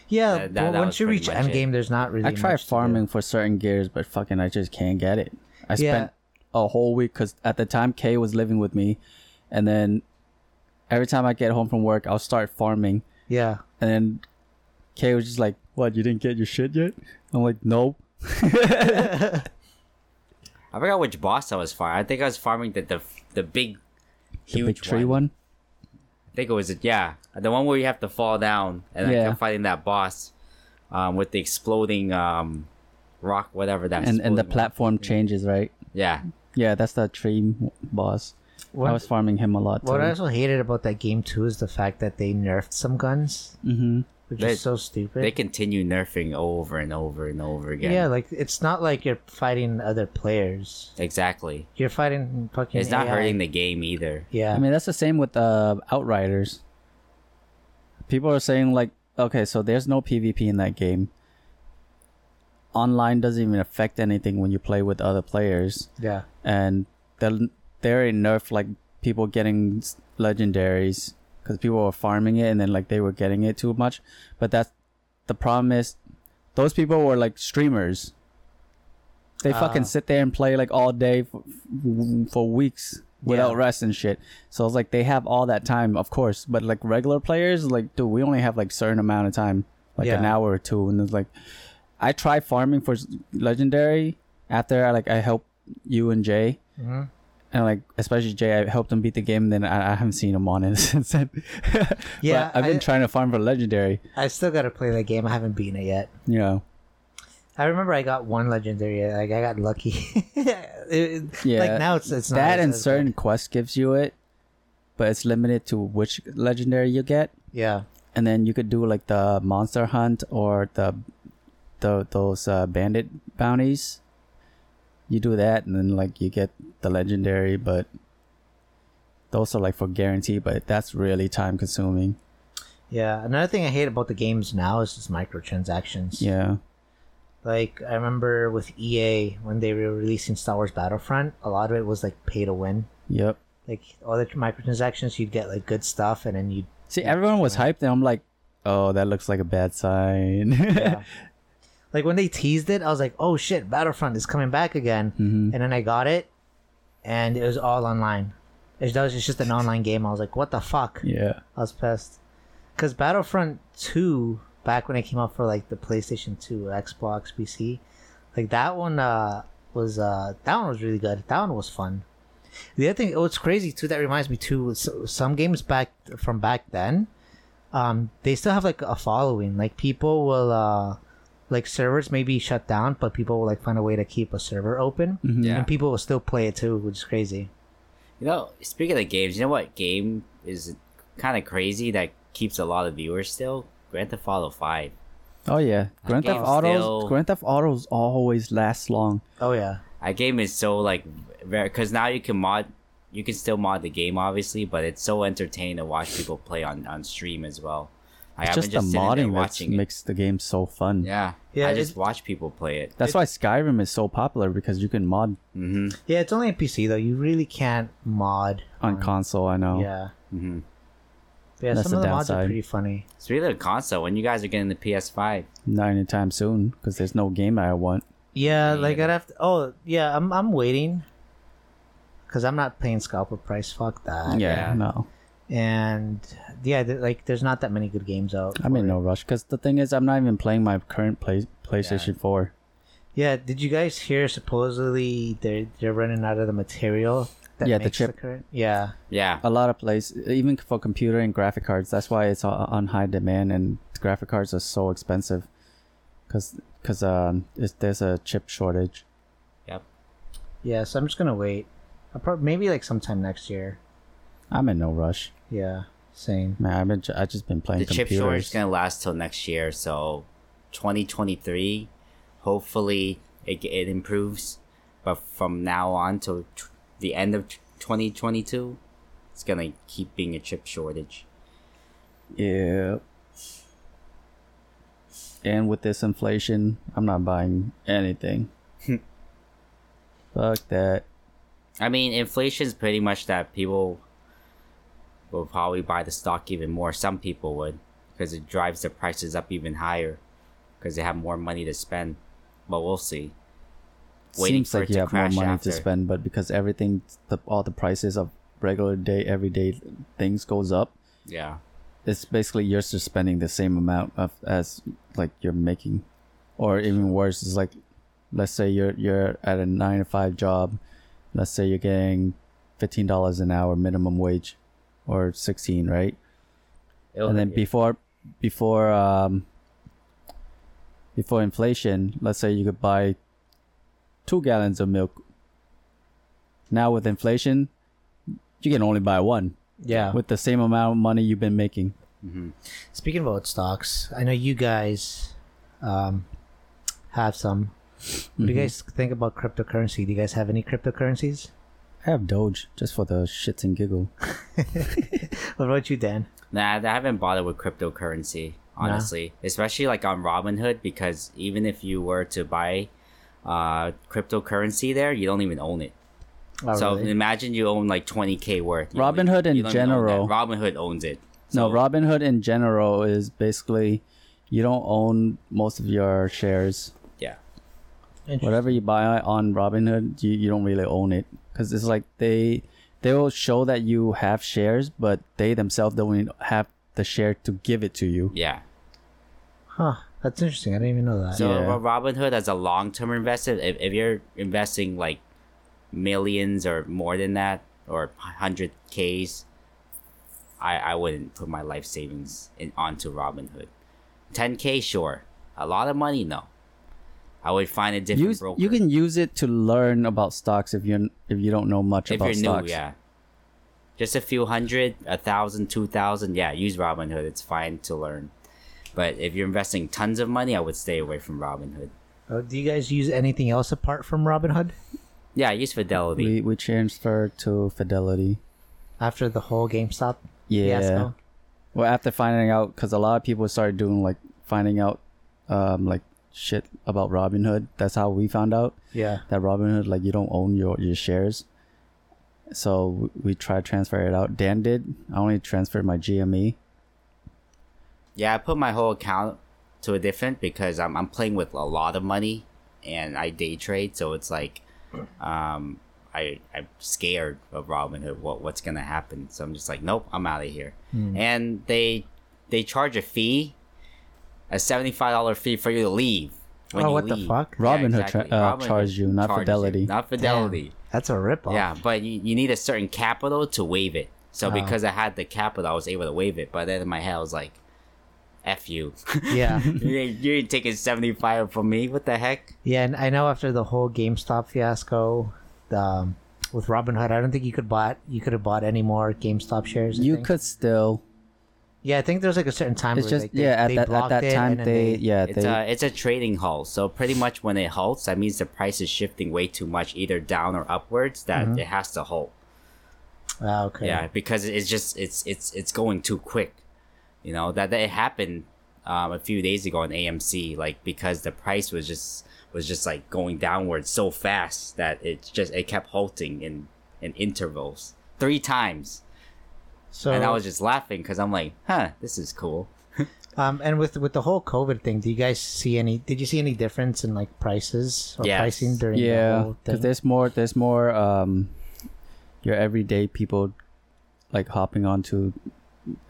yeah, That- that- well, that once you reach end game, there's not really. I try much to do. farming for certain gears, but fucking I just can't get it. I Yeah. spent a whole week because at the time Kay was living with me, and then every time I get home from work, I'll start farming, Yeah, and then Kay was just like, "What? You didn't get your shit yet?" I'm like, "Nope." I forgot which boss I was farming. I think I was farming the the, the big The huge big tree one. I think it was yeah, the one where you have to fall down, and I kept fighting that boss, um, with the exploding um, rock, whatever that. and and the platform thing. changes, right? Yeah, Yeah, that's the tree boss. what, I was farming him a lot too. what I also hated about that game too is the fact that they nerfed some guns, mm-hmm. Which They- is so stupid. they continue nerfing over and over and over again. yeah, like it's not like you're fighting other players. exactly. You're fighting fucking. It's not AI. hurting the game either. Yeah, I mean, that's the same with uh, Outriders. People are saying like, okay, so there's no PvP in that game. Online doesn't even affect anything when you play with other players, yeah, and they're they're a nerf like people getting legendaries because people were farming it and then like they were getting it too much. But that's the problem is those people were like streamers. They fucking Ah. sit there and play like all day for, for weeks without Yeah. rest and shit. So it's like they have all that time, of course. But like regular players, like dude, we only have like certain amount of time, like an hour or two, and it's like I tried farming for legendary after I like I helped you and Jay. Mhm. And like, especially Jay, I helped him beat the game. Then I, I haven't seen him on it since then. Yeah, I've been I- trying to farm for legendary. I still gotta play that game. I haven't beaten it yet. Know, I remember I got one legendary. Like I got lucky. It- Yeah, Like now it's it's not that and certain good. quest gives you it, but it's limited to which legendary you get. Yeah. And then you could do like the monster hunt or the the those uh, bandit bounties. You do that, and then like you get the legendary, but those are like for guarantee. But that's really time consuming. Yeah. Another thing I hate about the games now is just microtransactions. Yeah. Like I remember with EA when they were releasing Star Wars Battlefront, a lot of it was like pay to win. Yep. Like all the microtransactions, you'd get like good stuff, and then you See, everyone was hyped, and I'm like, oh, that looks like a bad sign. yeah. like when they teased it, I was like, "Oh shit, Battlefront is coming back again!" Mhm. And then I got it, and it was all online. It was just an online game. I was like, "What the fuck?" yeah. I was pissed because Battlefront Two, back when it came out for like the PlayStation Two, Xbox, PC, like that one uh was uh that one was really good. That one was fun. The other thing, oh, it's crazy too. That reminds me too. Some games back from back then, um, they still have like a following. Like people will uh, like servers may be shut down, but people will like find a way to keep a server open, mm-hmm. Yeah. and people will still play it too, which is crazy. You know, speaking of games, you know what game is kind of crazy that keeps a lot of viewers still? Grand Theft Auto 5. Oh yeah. Grand Theft game's Autos. still- Grand Theft Autos always last long. Oh yeah, That game is so like very because now you can mod, you can still mod the game obviously, but it's so entertaining to watch people play on on stream as well. Like, It's I've just the been sitting there modding that makes the game so fun. Yeah, Yeah, I just watch people play it. That's why Skyrim is so popular because you can mod hmm yeah. It's only a PC though. You really can't mod on console. I know. Yeah, hmm yeah. That's some of the the mods are pretty funny. Speaking of console, when you guys are getting the PS5, Not anytime soon because there's no game I want. Yeah, Me like. I'd have to. Oh, yeah, I'm I'm waiting because I'm not paying scalper price. Fuck that. yeah, yeah. no. And yeah, th- like there's not that many good games out. I'm in no rush because the thing is, I'm not even playing my current play PlayStation 4. Yeah, did you guys hear? Supposedly they're they're running out of the material. That Yeah, the makes chip. current. Yeah, yeah, A lot of plays, even for computer and graphic cards. That's why it's on high demand, and graphic cards are so expensive because because um, it's, there's a chip shortage. yep. yeah. So I'm just gonna wait. I'll prob- maybe like sometime next year. I'm in no rush. Yeah, same. Man, I've been I just been playing The chip computers. shortage is gonna last till next year, so 2023, hopefully it it improves. But from now on till t- the end of t- 2022, it's gonna keep being a chip shortage. Yeah. And with this inflation, I'm not buying anything. Hmm. Fuck that. I mean, inflation is pretty much that people will probably buy the stock even more. Some people would, because it drives the prices up even higher, because they have more money to spend. But we'll see. Waiting Seems for like it you to have more money after. to spend, but because everything, the, all the prices of regular day, everyday things goes up, Yeah. it's basically you're just spending the same amount of as like you're making, or even worse, is like, let's say you're you're at a nine to five job, let's say you're getting fifteen dollars an hour minimum wage, or sixteen, right? It'll- and then before before um before inflation let's say you could buy two gallons of milk now with inflation you can only buy one Yeah. with the same amount of money you've been making Mhm. Speaking about stocks, I know you guys um, have some. What do you Mhm. guys think about cryptocurrency? Do you guys have any cryptocurrencies? I have doge just for the shits and giggle what about you, Dan? Nah, I haven't bothered with cryptocurrency, honestly. Especially like on Robinhood, because even if you were to buy uh, cryptocurrency there, you don't even own it. Oh, so really? imagine you own like 20k worth. Robinhood in you own general- Robinhood owns it. no, Robinhood in general is basically you don't own most of your shares. Yeah. Whatever you buy on Robinhood, you, you don't really own it because it's like they they will show that you have shares, but they themselves don't have the share to give it to you. Yeah. Huh. That's interesting. I didn't even know that. So Yeah. Robinhood as a long-term investor, if, if you're investing like millions or more than that, or hundred k's, I I wouldn't put my life savings in onto Robinhood. 10k, sure. A lot of money, no. I would find a different Use, broker. you can use it to learn about stocks if you if you don't know much about it. if about you're stocks. new, yeah. Just a few hundred, a thousand, two thousand, yeah. Use Robinhood. It's fine to learn. But if you're investing tons of money, I would stay away from Robinhood. Oh, do you guys use anything else apart from Robinhood Yeah, I use Fidelity. We we transferred to Fidelity. after the whole GameStop Yeah. fiasco? Well, after finding out, because a lot of people started doing like finding out, um, like shit about Robinhood. That's how we found out Yeah. that Robinhood, like you don't own your your shares. So we, we tried to transfer it out. Dan did. I only transferred my. GME. Yeah, I put my whole account to a different because I'm I'm playing with a lot of money and I day trade, so it's like um I I'm scared of Robinhood what what's gonna happen. So I'm just like, nope, I'm out of here. And they they charge a fee, a seventy five dollar fee for you to leave. When Oh, you what the leave. fuck? Robinhood tra- uh, charged you, not charges Fidelity. not Fidelity. That's a ripoff. Yeah, but you, you need a certain capital to waive it. So Oh. because I had the capital, I was able to waive it. But then in my head, I was like, "F you." Yeah. you, ain't, you ain't taking seventy five from me. What the heck? Yeah, and I know after the whole GameStop fiasco, um, with Robinhood, I don't think you could bought you could have bought any more GameStop shares. I You think. could still. Yeah, I think there's like a certain time. It's where, just like, they, yeah. At they that at that time, and then they, yeah It's they a it's a trading halt. So pretty much when it halts, that means the price is shifting way too much, either down or upwards. That Mm-hmm. it has to halt. Ah, okay. Yeah, because it's just it's it's it's going too quick. You know that that it happened um, a few days ago on AMC, like because the price was just was just like going downwards so fast that it just it kept halting in in intervals three times, So and I was just laughing because I'm like, huh, this is cool. um, and with with the whole COVID thing, do you guys see any? Did you see any difference in like prices or Yes. pricing during the yeah because thing? there's more there's more um your everyday people like hopping onto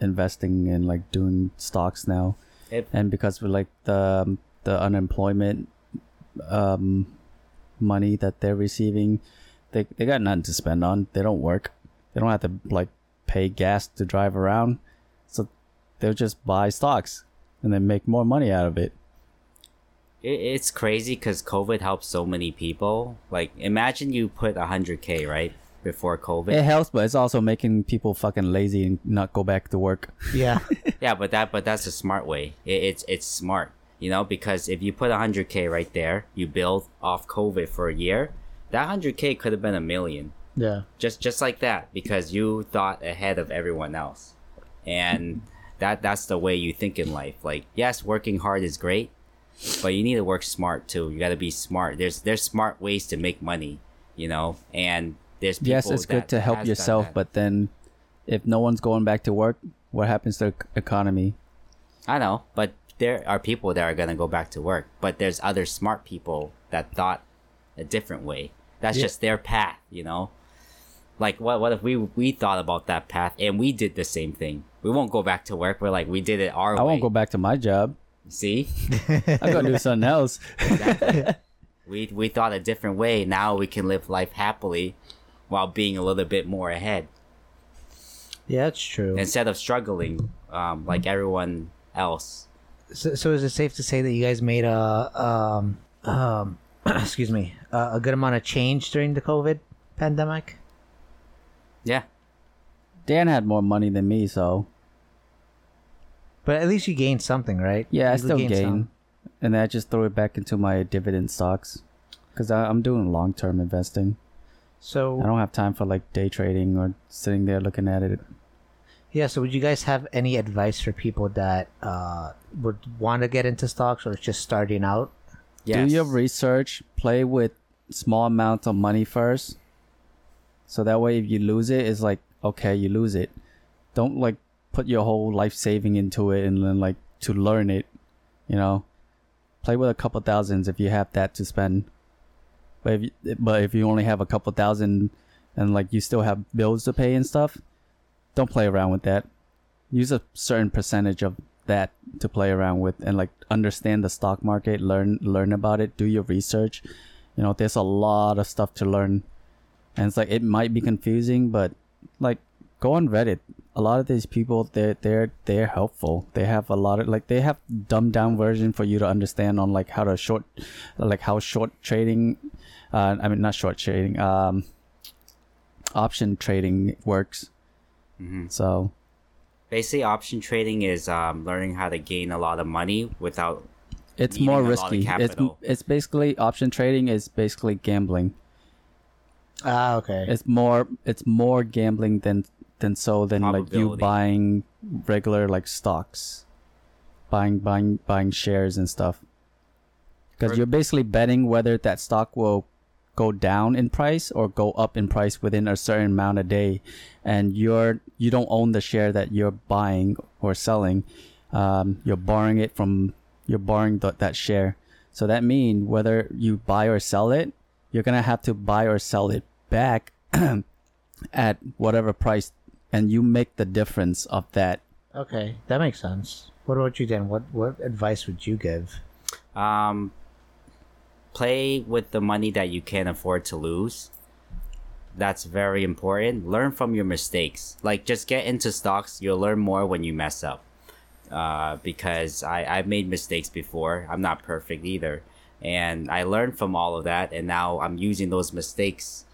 investing and like doing stocks now It, and because with like the the unemployment um money that they're receiving they they got nothing to spend on they don't work they don't have to like pay gas to drive around so they'll just buy stocks and then make more money out of it it it's crazy because COVID helped so many people. Like imagine you put hundred k right before COVID. it helps but it's also making people fucking lazy and not go back to work yeah, Yeah, but that but that's a smart way. It, it's it's smart, you know, because if you put 100k right there, you build off COVID for a year, that 100k could have been a million, yeah. just just like that, because you thought ahead of everyone else, and that that's the way you think in life. Like, yes, working hard is great, but you need to work smart too. You got to be smart. There's there's smart ways to make money, you know, and there's people yes it's good to help yourself but then if no one's going back to work what happens to the economy I know, but there are people that are gonna go back to work. But there's other smart people that thought a different way. That's Yeah. just their path, you know. Like what? What if we we thought about that path and we did the same thing? We won't go back to work. We're like we did it our i way. won't go back to my job See, I'm gonna do something else we we thought a different way. Now we can live life happily, while being a little bit more ahead Yeah, that's true. instead of struggling um, like everyone else. So, so is it safe to say that you guys made a um um excuse me uh, a good amount of change during the COVID pandemic? Yeah, dan had more money than me so But at least you gained something, right? yeah i You still gained gain some. and then i just throw it back into my dividend stocks because i'm doing long-term investing So i don't have time for like day trading or sitting there looking at it Yeah, so would you guys have any advice for people that uh, would want to get into stocks or just starting out? yes. do your research play with small amounts of money first So that way, if you lose it, it's like okay, you lose it. Don't like put your whole life saving into it and then like to learn it. You know, play with a couple thousands if you have that to spend. But if you, but if you only have a couple thousand and like you still have bills to pay and stuff, don't play around with that. Use a certain percentage of that to play around with and like understand the stock market, learn learn about it, do your research. You know, there's a lot of stuff to learn. And it's like it might be confusing, but like go on Reddit. A lot of these people they're they're they're helpful. They have a lot of like they have dumbed down version for you to understand on like how to short like how short trading uh I mean not short trading, um option trading works. Mhm. So Basically, option trading is um, learning how to gain a lot of money without. it's more a lot of risky. It's it's basically option trading is basically gambling. Ah, okay. It's more it's more gambling than than so than like you buying regular like stocks, buying buying buying shares and stuff. Because you're basically betting whether that stock will go down in price or go up in price within a certain amount a day, and you're you don't own the share that you're buying or selling. Um, you're borrowing it from you're borrowing th- that share. So that means whether you buy or sell it, you're gonna have to buy or sell it back at whatever price, and you make the difference of that. Okay, that makes sense. What about you, Dan? What what advice would you give? Um, play with the money that you can't afford to lose. That's very important. Learn from your mistakes. Like, just get into stocks. You'll learn more when you mess up. Uh, because I, I've made mistakes before. I'm not perfect either. And I learned from all of that. And now I'm using those mistakes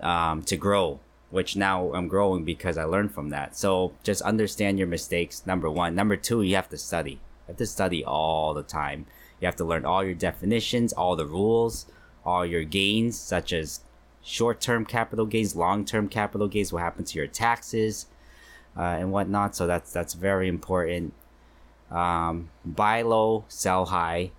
um, to grow, which now I'm growing because I learned from that. So just understand your mistakes, number one. Number two, you have to study. You have to study all the time. You have to learn all your definitions, all the rules, all your gains, such as short term capital gains, long term capital gains, what happens to your taxes, uh, and whatnot. So that's that's very important. Um, buy low, sell high,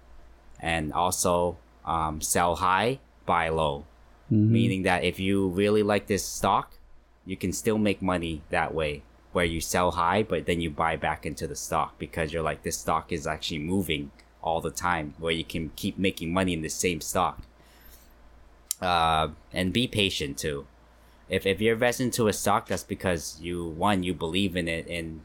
and also um, sell high, buy low Mhm. meaning that if you really like this stock, you can still make money that way, where you sell high, but then you buy back into the stock because you're like, this stock is actually moving all the time, where you can keep making money in the same stock. Uh, and be patient too. If, if you invest into a stock, that's because you one you believe in it, and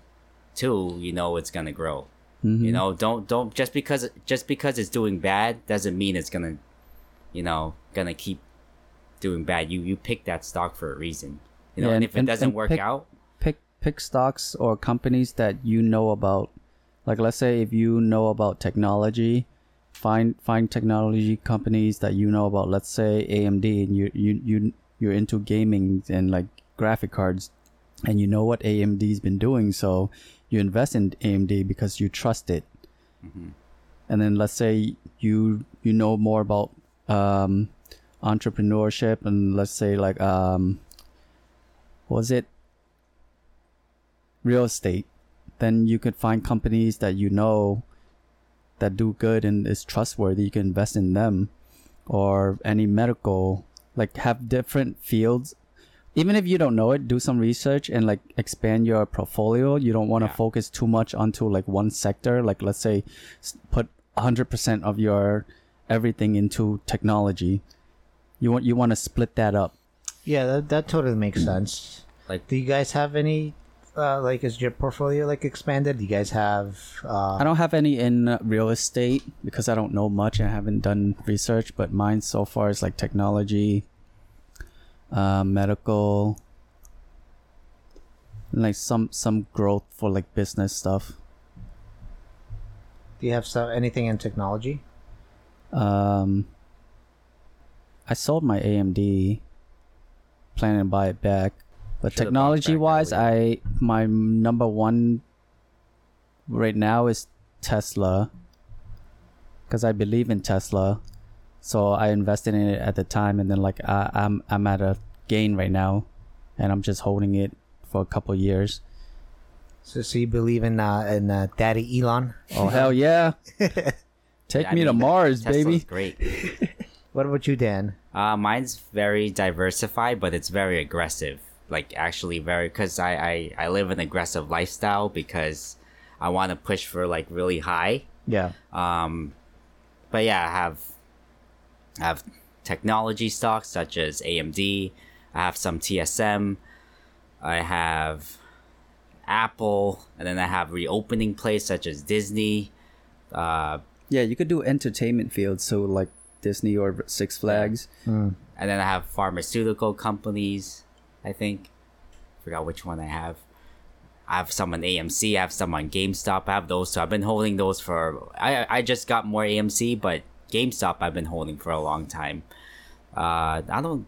two you know it's gonna grow. Mhm. You know, don't don't just because just because it's doing bad doesn't mean it's gonna, you know, gonna keep doing bad. You you pick that stock for a reason. You know, Yeah, and, and- if it and- doesn't and work pick- out, pick pick stocks or companies that you know about. Like let's say if you know about technology, find find technology companies that you know about. Let's say AMD and you you you you're into gaming and like graphic cards and you know what AMD's been doing, so you invest in AMD because you trust it. And then let's say you you know more about um entrepreneurship and let's say like um was it real estate, then you could find companies that you know that do good and is trustworthy. You can invest in them, or any medical, like have different fields. Even if you don't know it, do some research and like expand your portfolio. You don't want to Yeah. focus too much onto like one sector. Like let's say, s- put hundred percent of your everything into technology. You want you want to split that up. Yeah, that that totally makes sense. Like- do you guys have any? Uh, like, is your portfolio like expanded? Do you guys have? Uh, I don't have any in uh, real estate because I don't know much. I haven't done research, but mine so far is like technology, uh, medical, and like some some growth for like business stuff. do you have some, anything in technology? Um, I sold my AMD, planning to buy it back. But Should've technology back wise. I my number one right now is Tesla because I believe in Tesla. So I invested in it at the time, and then like I, I'm I'm at a gain right now, and I'm just holding it for a couple years. So, so you believe in uh, in uh, Daddy Elon? Oh hell yeah! Take Yeah, I me to Mars, Tesla's baby. great. What about you, Dan? Uh, mine's very diversified, but it's very aggressive. Like actually very, because I, I I live an aggressive lifestyle because I want to push for like really high. Yeah. Um, but yeah, I have I have technology stocks such as AMD. I have some TSM. I have Apple, and then I have reopening plays such as Disney. Uh, Yeah, you could do entertainment fields, so like Disney or Six Flags. and then I have pharmaceutical companies. I think, forgot which one I have. I have some on AMC. I have some on GameStop. I have those. So I've been holding those for. I I just got more AMC, but GameStop I've been holding for a long time. Uh, I don't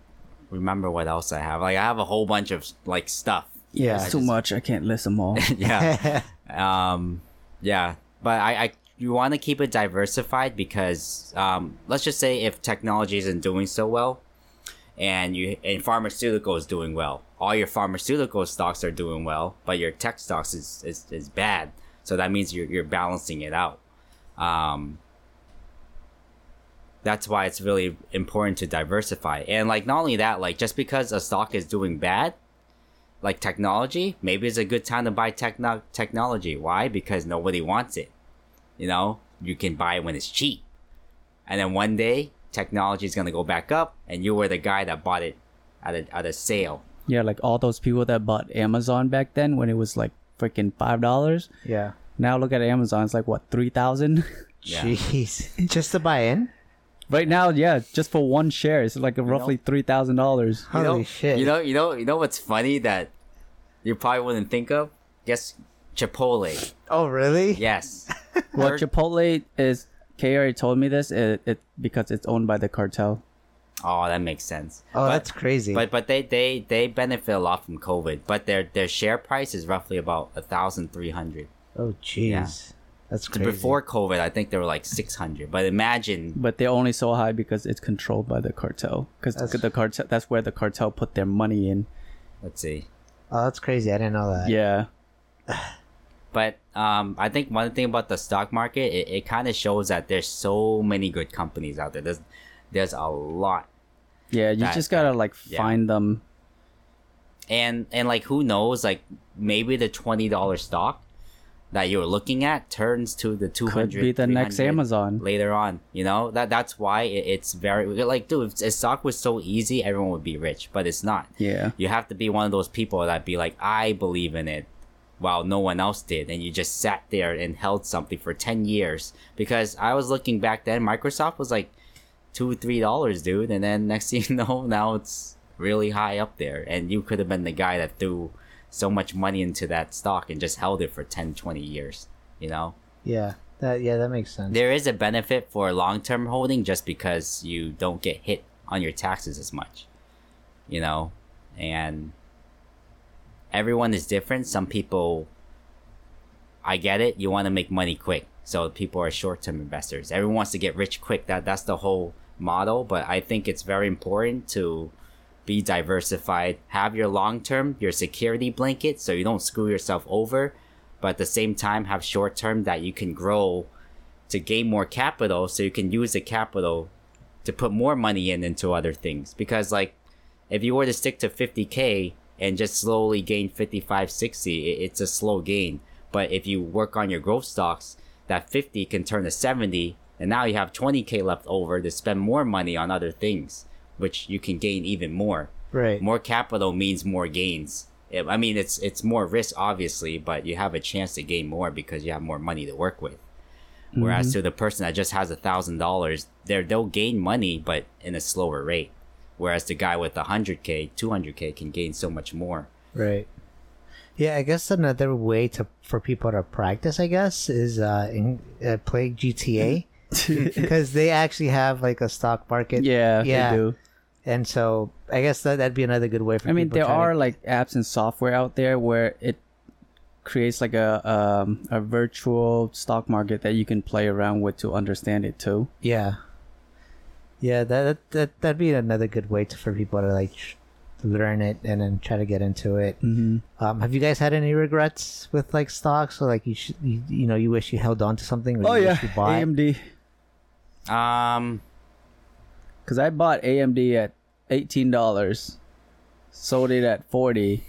remember what else I have. Like I have a whole bunch of like stuff. Yeah. It's too much. I can't list them all. yeah. um, yeah, but I, I you want to keep it diversified because um, let's just say if technology isn't doing so well, and you and pharmaceutical is doing well, all your pharmaceutical stocks are doing well, but your tech stocks is is, is bad. So that means you're you're balancing it out. Um, that's why it's really important to diversify. And like not only that, like just because a stock is doing bad, like technology, maybe it's a good time to buy techno- technology. Why? Because nobody wants it. You know, you can buy it when it's cheap. And then one day, technology is going to go back up, and you were the guy that bought it at a, at a sale. yeah, like all those people that bought Amazon back then when it was like freaking five dollars. Yeah. Now look at Amazon. It's like what three thousand. Yeah. Jeez. Just to buy in? Right now, yeah, just for one share, it's like roughly three thousand dollars. You know, Holy shit. You know, you know, you know what's funny that you probably wouldn't think of? Guess Chipotle. Oh, really? Yes. Well, Chipotle is. Kay already told me this. It, it because it's owned by the cartel. Oh, that makes sense. Oh, But- that's crazy. But but they, they they benefit a lot from COVID. But their their share price is roughly about a thousand three hundred. oh, jeez. Yeah. That's crazy. Before COVID, I think they were like six hundred. But imagine, But they're only so high because it's controlled by the cartel. Because That's- the cartel, that's where the cartel put their money in. let's see. Oh, that's crazy. I didn't know that. Yeah. But um, I think one thing about the stock market, it, it kind of shows that there's so many good companies out there. There's there's a lot, Yeah, you That- just gotta like yeah. find them. and and like who knows, like maybe the twenty dollar stock that you're looking at turns to the 200 Could be the next Amazon. later on. You know that that's why it, it's very like dude. If, if stock was so easy, everyone would be rich, but it's not. Yeah. You have to be one of those people that be like, I believe in it, while no one else did, and you just sat there and held something for ten years. Because I was looking back then, Microsoft was like two, three dollars, dude, and then next thing you know, now it's really high up there, and you could have been the guy that threw so much money into that stock and just held it for 10, 20 years. You know, Yeah. That yeah, that makes sense. there is a benefit for long term holding just because you don't get hit on your taxes as much. You know, and everyone is different. Some people, I get it. You want to make money quick, so people are short term investors. Everyone wants to get rich quick. That that's the whole model. But I think it's very important to be diversified. Have your long term, your security blanket, so you don't screw yourself over. But at the same time, have short term that you can grow to gain more capital, so you can use the capital to put more money in into other things. Because like, if you were to stick to 50k and just slowly gain 55, 60, it's a slow gain. But if you work on your growth stocks, that 50 can turn to 70, and now you have 20k left over to spend more money on other things, which you can gain even more. right. More capital means more gains. I- I mean, it's it's more risk obviously, but you have a chance to gain more because you have more money to work with. Whereas to the person that just has a thousand dollars, they they'll gain money, but in a slower rate. Whereas the guy with a hundred k, two hundred k can gain so much more. Right. Yeah, I guess another way to for people to practice, I guess, is uh, in, uh play GTA because they actually have like a stock market. Yeah, Yeah. They do. and so I guess that that'd be another good way for. I mean, people there are to- like apps and software out there where it creates like a um, a virtual stock market that you can play around with to understand it too. yeah, yeah. That, that that that'd be another good way to for people to like learn it and then try to get into it. Mm-hmm. Um, have you guys had any regrets with like stocks or like you should you, you know you wish you held on to something? Or Oh you yeah, wish you bought? AMD. Um, Cause I bought AMD at eighteen dollars, sold it at forty,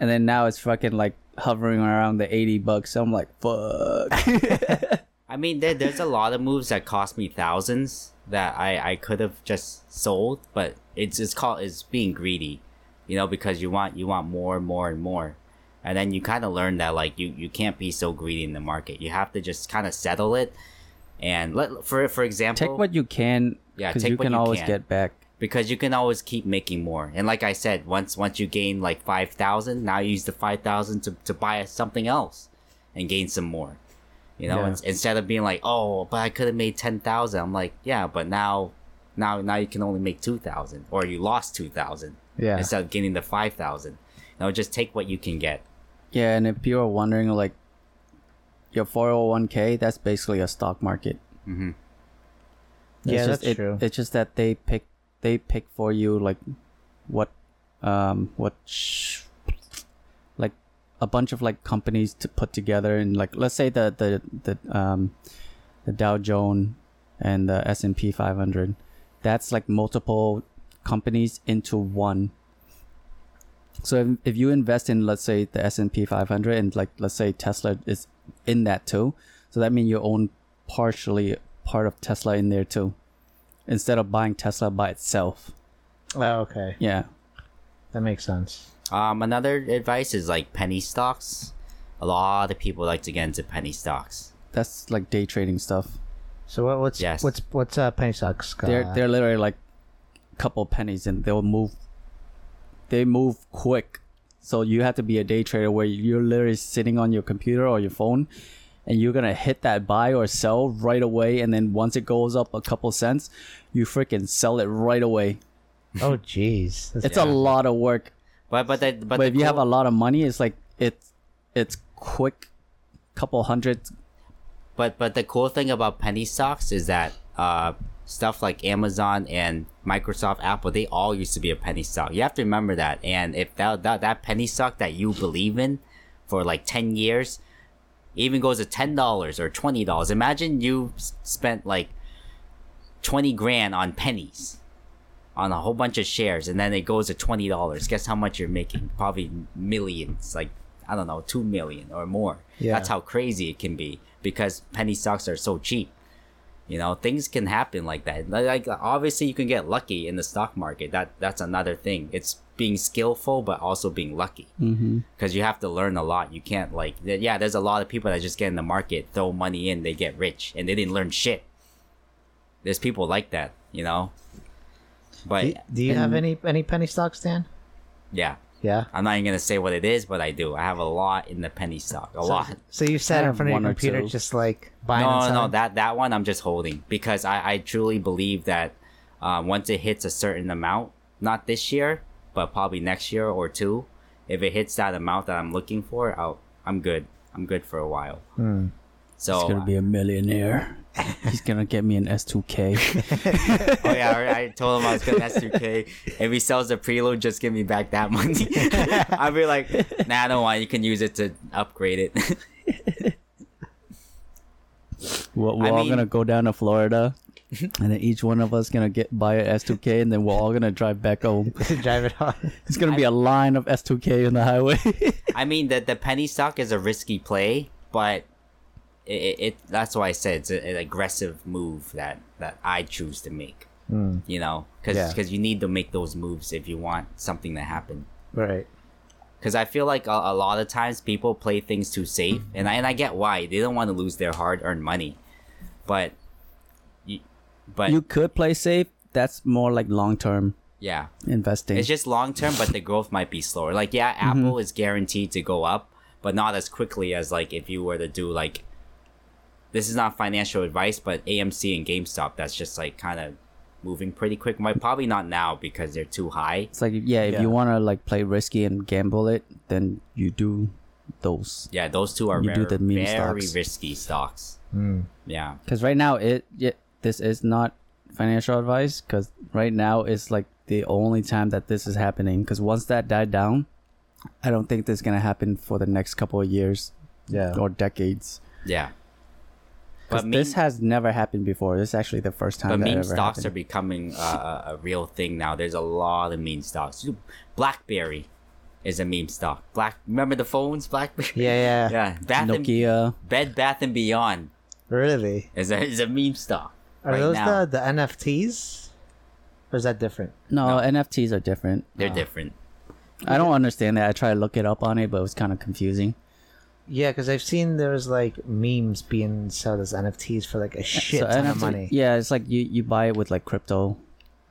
and then now it's fucking like hovering around the eighty bucks. So I'm like, fuck. I mean, there, there's a lot of moves that cost me thousands that I, I could have just sold, but it's it's called it's being greedy, you know, because you want you want more and more and more, and then you kind of learn that like you you can't be so greedy in the market. You have to just kind of settle it, and let for for example, Take what you can. Yeah, because take you what can you always can. get back. Because you can always keep making more. And like I said, once once you gain like five thousand, now you use the five thousand to to buy something else, and gain some more. You know, Yeah. instead of being like, oh, but I could have made ten thousand. I'm like, yeah, but now, now now you can only make two thousand, or you lost two thousand Yeah. instead of getting the five thousand. You know, just take what you can get. Yeah, and if you're wondering, like, your 401k, that's basically a stock market. Mm-hmm. Yeah, It's just, that's it- true. It's just that they pick they pick for you like what um what sh- like a bunch of like companies to put together and like let's say the the the um the Dow Jones and the S&P 500 that's like multiple companies into one. So if, if you invest in let's say the S&P 500 and like let's say Tesla is in that too so that means you own partially part of Tesla in there too instead of buying Tesla by itself Oh, okay. yeah That makes sense. Um, another advice is like penny stocks. A lot of people like to get into penny stocks. that's like day trading stuff So what, what's Yes. what's what's uh, penny stocks? they're uh, they're literally like a couple pennies and they'll move they move quick so you have to be a day trader where you're literally sitting on your computer or your phone and you're gonna hit that buy or sell right away and then once it goes up a couple cents you freaking sell it right away oh jeez. That's- it's a lot of work But but the, but, but, the if you have a lot of money it's like it's it's quick couple hundred But but the cool thing about penny stocks is that uh, stuff like Amazon and Microsoft, Apple, they all used to be a penny stock. You have to remember that. And if that that, that penny stock that you believe in for like ten years, even goes to ten dollars or twenty dollars. Imagine you spent like twenty grand on pennies. On a whole bunch of shares, and then it goes to twenty dollars. Guess how much you're making? Probably millions, like I don't know, two million or more. Yeah. That's how crazy it can be because penny stocks are so cheap. You know, things can happen like that. Like obviously, you can get lucky in the stock market. That that's another thing. It's being skillful, but also being lucky. mm-hmm. Because you have to learn a lot. You can't like, yeah. There's a lot of people that just get in the market, throw money in, they get rich, and they didn't learn shit. There's people like that, you know. But do, do you have any any penny stocks, Dan? yeah, Yeah. I'm not even gonna say what it is, but I do. I have a lot in the penny stock. A lot. So you sat in front of one your computer, two. just like buying no, no, no, that that one I'm just holding because I, I truly believe that um, once it hits a certain amount, not this year, but probably next year or two, if it hits that amount that I'm looking for, I'll, I'm good. I'm good for a while. Hmm. So He's gonna be a millionaire. He's gonna get me an S2K. oh yeah, I I told him I was gonna S2K. If he sells the preload, just give me back that money. I'll be like, nah, I don't want. it. You can use it to upgrade it. We're, we're I all mean- gonna go down to Florida, and then each one of us gonna get buy a S2K, and then we're all gonna drive back home. Drive it on. It's gonna be a line of S2K on the highway. I mean, the the penny stock is a risky play, but it, it, that's why I said it's a, an aggressive move that that I choose to make. Hmm. You know, because Yeah. you need to make those moves if you want something to happen. Right. Because I feel like a, a lot of times people play things too safe, and I and I get why they don't want to lose their hard earned money, but you, but you could play safe. That's more like long term yeah, investing. It's just long term, but the growth might be slower. Like, yeah, Apple is guaranteed to go up, but not as quickly as like if you were to do like. This is not financial advice, but AMC and GameStop, that's just like kind of moving pretty quick. Might probably not now because they're too high. it's like yeah, if Yeah. you wanna like play risky and gamble it, then you do those. Yeah, those two are You do very, the meme very stocks. risky stocks. Hmm. Yeah, Because right now it, it this is not financial advice. Because right now it's like the only time that this is happening. Because once that died down, I don't think this is gonna happen for the next couple of years Yeah. or decades. yeah. Because But this has never happened before. This is actually the first time But that meme ever stocks are becoming uh, a, a real thing now. There's a lot of meme stocks. BlackBerry is a meme stock. Black. Remember the phones, BlackBerry? Yeah, yeah. Yeah. Bath and, Nokia. Bed Bath and Beyond Really? is a is a meme stock. Are right those now. the the NFTs? Or is that different? No, No. NFTs are different. They're different. I don't understand that. I tried to look it up on it, but it was kind of confusing. Yeah, because I've seen there's like memes being sold as NFTs for like a shit So ton of money. Yeah, it's like you, you buy it with like crypto.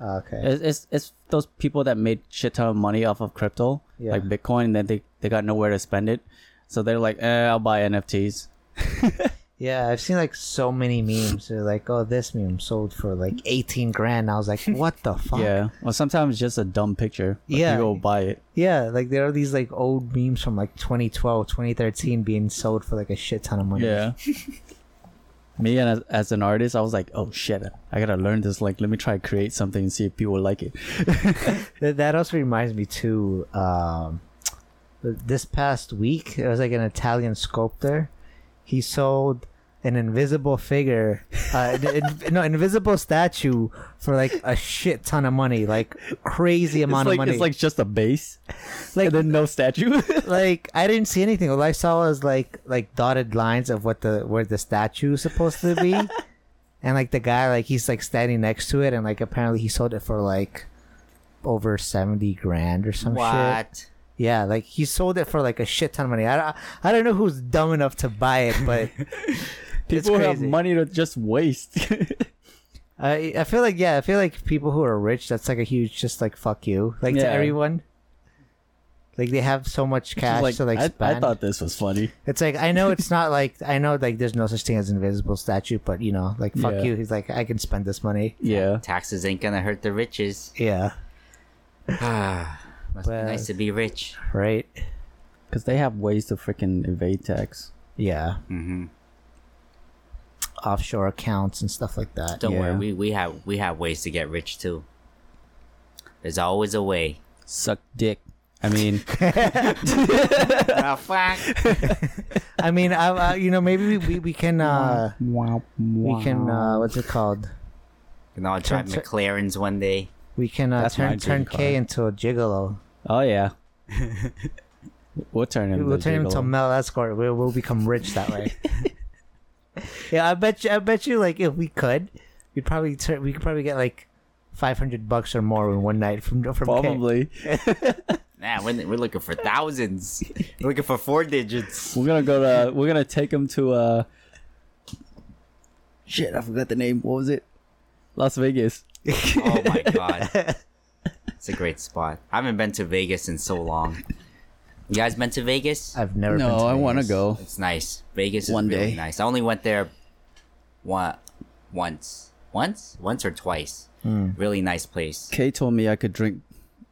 Okay. It's, it's it's those people that made shit ton of money off of crypto, Yeah. like Bitcoin, and then they, they got nowhere to spend it. So they're like, eh, I'll buy NFTs. Yeah, I've seen like so many memes. They're like, oh, this meme sold for like 18 grand. I was like, what the fuck? Yeah. Well, sometimes it's just a dumb picture. Yeah. You go buy it. Yeah, like there are these like old memes from like 2012, 2013 being sold for like a shit ton of money. Yeah. Me and as, as an artist, I was like, oh shit, I gotta learn this. Like, let me try to create something and see if people like it. That, that also reminds me too. Um, this past week, there was like an Italian sculptor. He sold an invisible figure, uh, n- n- no, invisible statue for like a shit ton of money, like crazy amount like of money. it's like just a base, Like- and then no statue. like I didn't see anything. All I saw was like like dotted lines of what the where the statue is supposed to be, and like the guy like he's like standing next to it, and like apparently he sold it for like over seventy grand or some shit. Yeah, like he sold it for like a shit ton of money. I don't, I don't know who's dumb enough to buy it, but people have crazy. money to just waste. I I feel like yeah, I feel like people who are rich, that's like a huge just like fuck you, like to Yeah. everyone. Like they have so much cash like, to like I, spend. I thought this was funny. It's like I know it's not like I know like there's no such thing as invisible statue, but you know, like fuck Yeah. you. He's like I can spend this money. Yeah. Taxes ain't gonna hurt the riches. Yeah, Ah, Must Well- be nice to be rich. right. Because they have ways to freaking evade tax. Yeah, hmm offshore accounts and stuff like that. Don't worry, we, we have we have ways to get rich too. There's always a way. Suck dick. I mean, fuck. I mean, I, I you know maybe we, we, we can uh wow, we can uh what's it called? And I'll drive Turn- turn- McLarens one day. We can uh, turn turn dream K car. into a gigolo. Oh yeah. we'll turn him. We'll to turn him into a male escort. We'll, we'll become rich that way. yeah, I bet you. I bet you. Like, if we could, we'd probably turn. We could probably get like five hundred bucks or more in one night from from Probably. Nah, we're, we're looking for thousands. we're looking for four digits. We're gonna go to. We're gonna take them to. uh Shit, I forgot the name. What was it? Las Vegas. Oh my god. It's a great spot. I haven't been to Vegas in so long. You guys been to Vegas? I've never. been No, to I want to go. It's nice. Vegas is One really day. nice. I only went there one once. Once? Once or twice. Hmm. Really nice place. Kay told me I could drink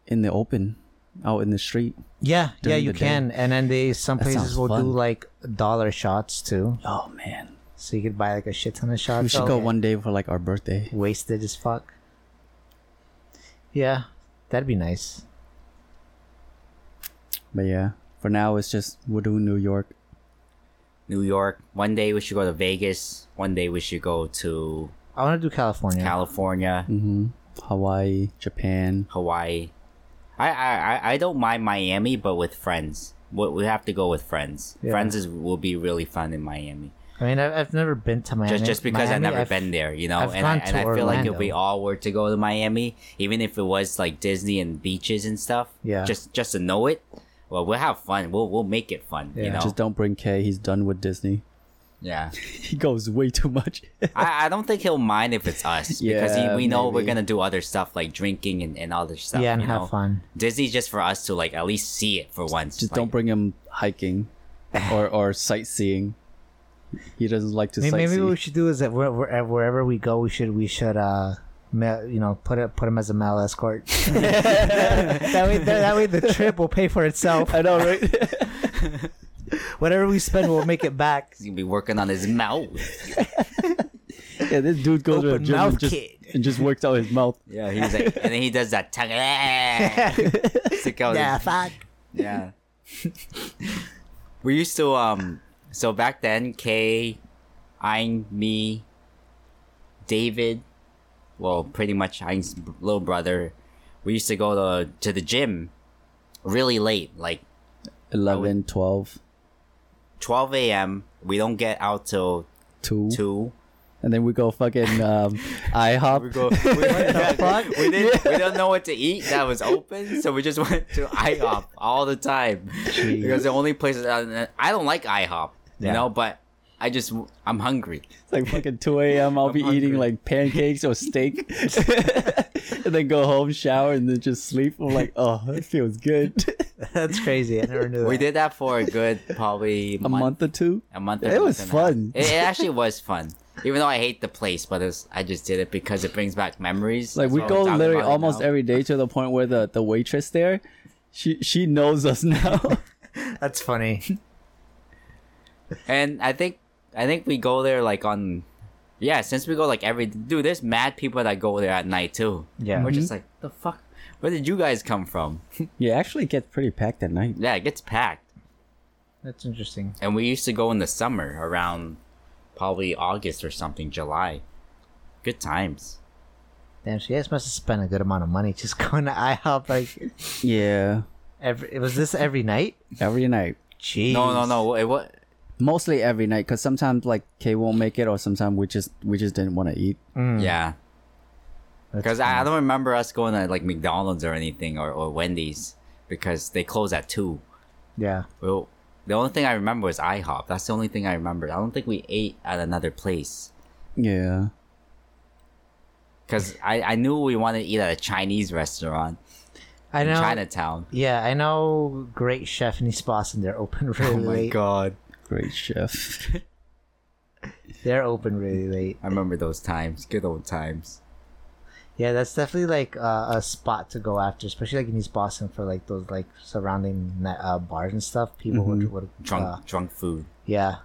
in the open, out in the street. Yeah, yeah, you the day. can. And then they some That places sounds will do like dollar shots too, Oh man, so you could buy like a shit ton of shots. we should Oh, go okay. one day for like our birthday. wasted as fuck. Yeah, that'd be nice. But yeah, for now it's just we're doing New York. New York. One day we should go to Vegas. One day we should go to I want to do California. California, hmm Hawaii, Japan. Hawaii. I, I, I- I don't mind Miami, but with friends. We we have to go with friends. Yeah. Friends is, will be really fun in Miami. I mean, I, I've never been to Miami. just just because Miami, I've never I've- been there, you know, I've and I, gone and I to feel like if we all were to go to Miami, even if it was like Disney and beaches and stuff, Yeah. just just to know it, well, we'll have fun. We'll we'll make it fun, you Yeah. know. Just don't bring Kay. He's done with Disney. yeah, He goes way too much. I, I don't think he'll mind if it's us because he, we know we're gonna do other stuff like drinking and, and other stuff. yeah, and you have know? fun. Disney's just for us to like at least see it for once. Just like, don't bring him hiking or or sightseeing. He doesn't like to Maybe, sightsee. maybe what we should do is that where, where, wherever we go, we should we should uh, ma- you know, put it put him as a male escort. that way, that, that way, the trip will pay for itself. I know, right? Whatever we spend, we'll make it back. He's gonna be working on his mouth. yeah, this dude goes to a Open gym mouth and just, kid. and just works out his mouth. Yeah, he's like, and then he does that tongue. Stick out his- Yeah, fuck. Yeah. we used to um so back then Kay Aing, me, David, well, pretty much b- little brother, we used to go to to the gym really late, like 11, 12, 12 a.m. We don't get out till 2. two. And then we go fucking um, IHOP. We go. We, we didn't. We don't know what to eat that was open, so we just went to IHOP all the time because the only places I don't like IHOP, you Yeah. know, but I just I'm hungry. It's like fucking 2 a.m. I'll be eating like pancakes or steak. and then go home, shower, and then just sleep. I'm like, oh, that feels good. That's crazy. I never knew that. We did that for a good probably a month or two. a month. It was month and a half. fun. It, it actually was fun, even though I hate the place, but it's, I just did it because it brings back memories. Like That's we go literally almost now. every day to the point where the, the waitress there, she she knows us now. That's funny. And I think I think we go there like on yeah, since we go like every dude, there's mad people that go there at night too. Yeah. We're just mm-hmm. like the fuck where did you guys come from? yeah, actually it gets pretty packed at night. yeah, it gets packed. That's interesting. And we used to go in the summer around probably August or something, July. Good times. Damn, so you guys must have spent a good amount of money just going to IHOP. Like Yeah, every was this every night? every night. Jeez. No, no, no. It what Mostly every night, because sometimes like Kay won't make it, or sometimes we just we just didn't want to eat. Mm, yeah. Because I, I don't remember us going to like McDonald's or anything or, or Wendy's because they close at two. Yeah. Well, the only thing I remember was IHOP. That's the only thing I remember. I don't think we ate at another place Yeah, because I, I knew we wanted to eat at a Chinese restaurant I know. Chinatown. Yeah, I know. Great chef in East Boston. They're open really late. Oh my god! Great chef. They're open really late. I remember those times. Good old times. Yeah, that's definitely like uh, a spot to go after, especially like in East Boston for like those like surrounding uh, bars and stuff. People would, would Drunk uh, drunk food. Yeah.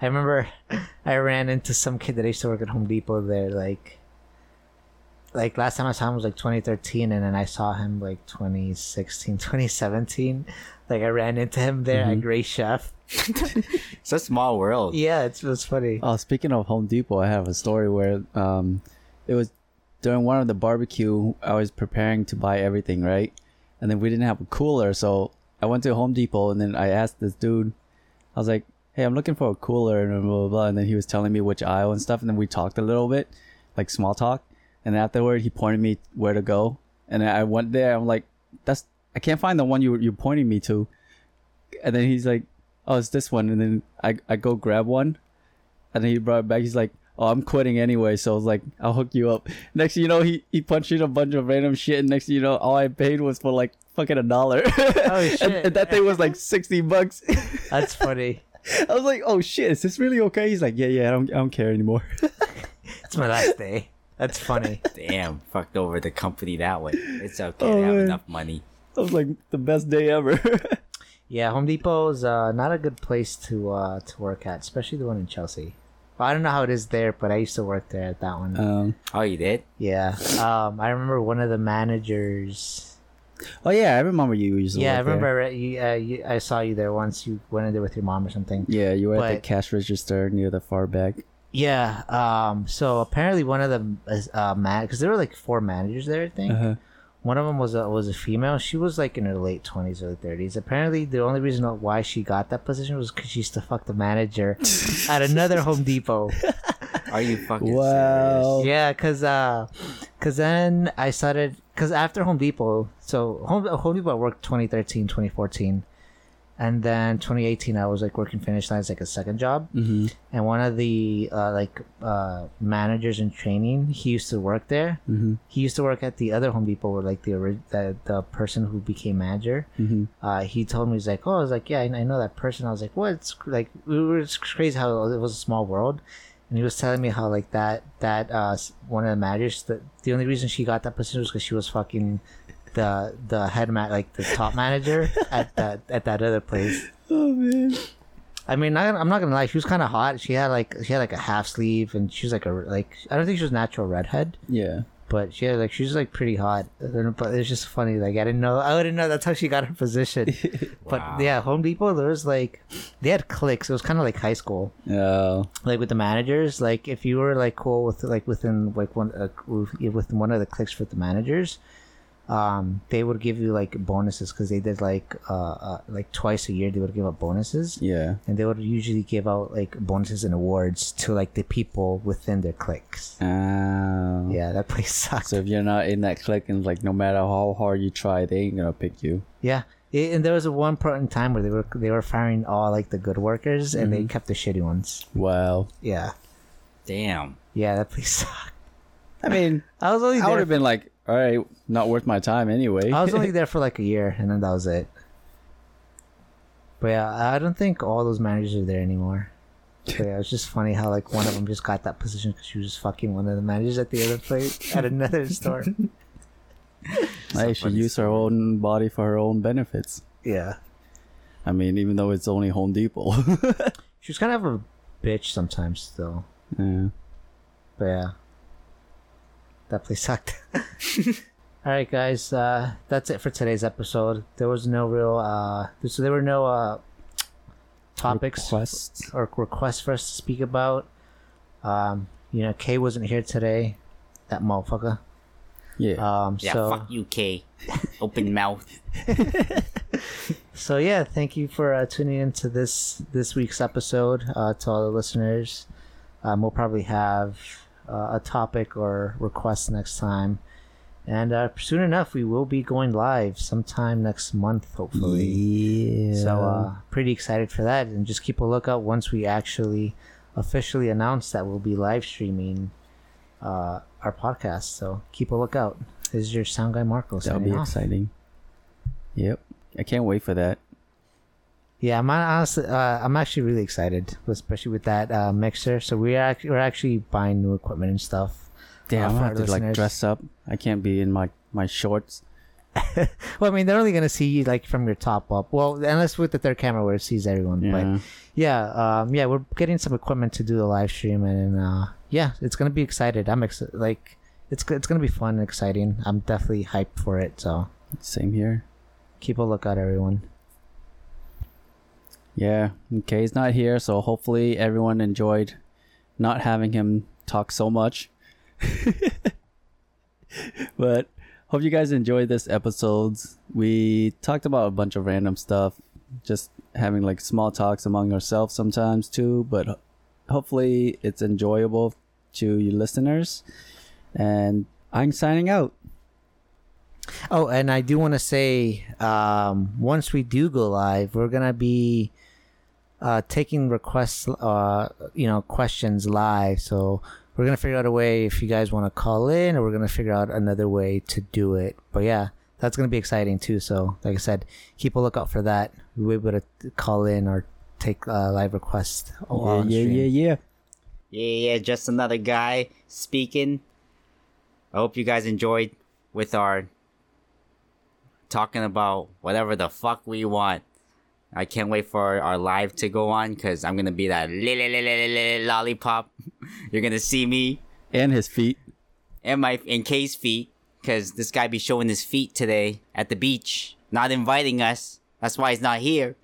I remember I ran into some kid that I used to work at Home Depot there, like like last time I saw him was like 2013 and then I saw him like 2016, 2017. Like I ran into him there at Great Chef. It's a small world. Yeah, it's, it was funny. Oh, speaking of Home Depot, I have a story where um, it was during one of the barbecue. I was preparing to buy everything, right? And then we didn't have a cooler, so I went to Home Depot and then I asked this dude. I was like, "Hey, I'm looking for a cooler," and blah blah blah. And then he was telling me which aisle and stuff, and then we talked a little bit, like small talk. And afterward, he pointed me where to go, and I went there. I'm like, "That's I can't find the one you you're pointing me to." And then he's like, "Oh, it's this one." And then I I go grab one, and then he brought it back. He's like, "Oh, I'm quitting anyway." So I was like, "I'll hook you up." Next, thing you know, he he punched in a bunch of random shit, and next, thing you know, all I paid was for like fucking a dollar. Oh, and, shit. and that thing was like sixty bucks. That's funny. I was like, "Oh shit, is this really okay?" He's like, "Yeah, yeah, I don't I don't care anymore." It's my last day. That's funny. Damn, fucked over the company that way. It's okay Oh, to have man. enough money. that was like the best day ever. Yeah, Home Depot's uh, not a good place to uh, to work at, especially the one in Chelsea. Well, I don't know how it is there, but I used to work there at that one. um, Oh, you did? yeah. Um, I remember one of the managers. oh yeah, I remember you used to Yeah, I work there. remember you, uh, you. I saw you there once. You went in there with your mom or something. Yeah, you were at the cash register near the far back. Yeah. Um. So apparently one of them is uh man because there were like four managers there. I think Uh-huh. one of them was a was a female. She was like in her late twenties or thirties. Apparently the only reason why she got that position was because she used to fuck the manager at another Home Depot. Are you fucking Wow. serious? Yeah, cause uh, cause then I started cause after Home Depot, so Home Home Depot I worked 2013, 2014, and then 2018 I was like working finish lines like a second job, Mm-hmm. and one of the uh, like uh, managers in training, he used to work there. Mm-hmm. He used to work at the other Home Depot where like the the, the person who became manager. Mm-hmm. Uh, he told me he's like, oh, I was like, yeah, I, I know that person. I was like, what? It's like we were it's crazy how it was a small world. And he was telling me how like that that uh one of the managers the the only reason she got that position was because she was fucking the the head man like the top manager at that at that other place. Oh man. I mean, I, I'm not gonna lie, she was kind of hot. She had like she had like a half sleeve, and she was like a like I don't think she was natural redhead, Yeah. But yeah, like she's like pretty hot. I don't But it's just funny. Like I didn't know. I didn't know that's how she got her position. But yeah, Home Depot. There was like they had cliques. It was kind of like high school. Yeah. Like with the managers. Like if you were like cool with like within like one uh, with one of the cliques with the managers, um, they would give you like bonuses because they did like uh, uh like twice a year they would give out bonuses Yeah. and they would usually give out like bonuses and awards to like the people within their cliques. Oh. Yeah, that place sucks. So if you're not in that clique and like no matter how hard you try, they ain't gonna pick you. Yeah, It- and there was a one point in time where they were they were firing all like the good workers and Mm-hmm. they kept the shitty ones. Wow. Yeah, Damn. yeah, that place sucked. I mean, I was only I would have been like, all right, not worth my time anyway. I was only there for like a year, and then that was it. But yeah, I don't think all those managers are there anymore. But yeah, it's just funny how like one of them just got that position because she was just fucking one of the managers at the other place at another store. Hey, she used her own body for her own benefits. Yeah, I mean, even though it's only Home Depot. she was kind of a bitch sometimes, though. yeah. But yeah, that place sucked. All right, guys, uh, that's it for today's episode. There was no real, uh, so there were no uh, topics Requests. or requests for us to speak about. Um, you know, Kay wasn't here today. That motherfucker. Yeah. Um, Yeah, so fuck you, Kay. Open mouth. so yeah, thank you for uh, tuning into this this week's episode. Uh, to all the listeners, um, we'll probably have uh, a topic or request next time, and uh, soon enough we will be going live sometime next month, hopefully. yeah. So uh, pretty excited for that, and just keep a lookout once we actually officially announce that we'll be live streaming uh, our podcast. So keep a lookout. This is your sound guy Marco. that'll be off. exciting. Yep. I can't wait for that. Yeah, I'm honestly, uh, I'm actually really excited, especially with that uh, mixer. So we are act- we're actually buying new equipment and stuff. Damn, uh, I'm for gonna our have to like listeners. dress up. I can't be in my my shorts. Well, I mean, they're only gonna see you like from your top up. Well, unless with the third camera where it sees everyone. Yeah. But yeah, um, yeah, we're getting some equipment to do the live stream, and uh, yeah, it's gonna be excited. I'm excited. Like, it's it's gonna be fun and exciting. I'm definitely hyped for it. So Same here. keep a lookout, everyone. Yeah. Kay's not here, so hopefully everyone enjoyed not having him talk so much. but hope you guys enjoyed this episode. We talked about a bunch of random stuff, just having like small talks among ourselves sometimes too, but hopefully it's enjoyable to you listeners. And I'm signing out. Oh, and I do want to say, um, once we do go live, we're gonna be uh, taking requests, uh, you know, questions live. So we're gonna figure out a way if you guys want to call in, or we're gonna figure out another way to do it. But yeah, that's gonna be exciting too. So, like I said, keep a lookout for that. We'll be able to call in or take uh, live requests. Yeah, on yeah, yeah, yeah. Yeah, yeah, just another guy speaking. I hope you guys enjoyed with our talking about whatever the fuck we want. I can't wait for our live to go on because I'm gonna be that li- li- li- li- li- li- lollipop. You're gonna see me And his feet. and my and Kay's feet because this guy be showing his feet today at the beach, not inviting us. That's why he's not here.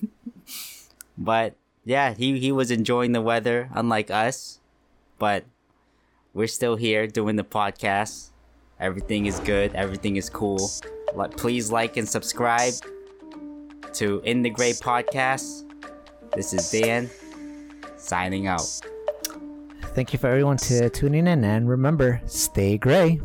but yeah, he he was enjoying the weather, unlike us. But we're still here doing the podcast. Everything is good. Everything is cool. Like, please like and subscribe to In the Gray Podcast. This is Dan signing out. Thank you for everyone to tuning in, and remember, stay gray.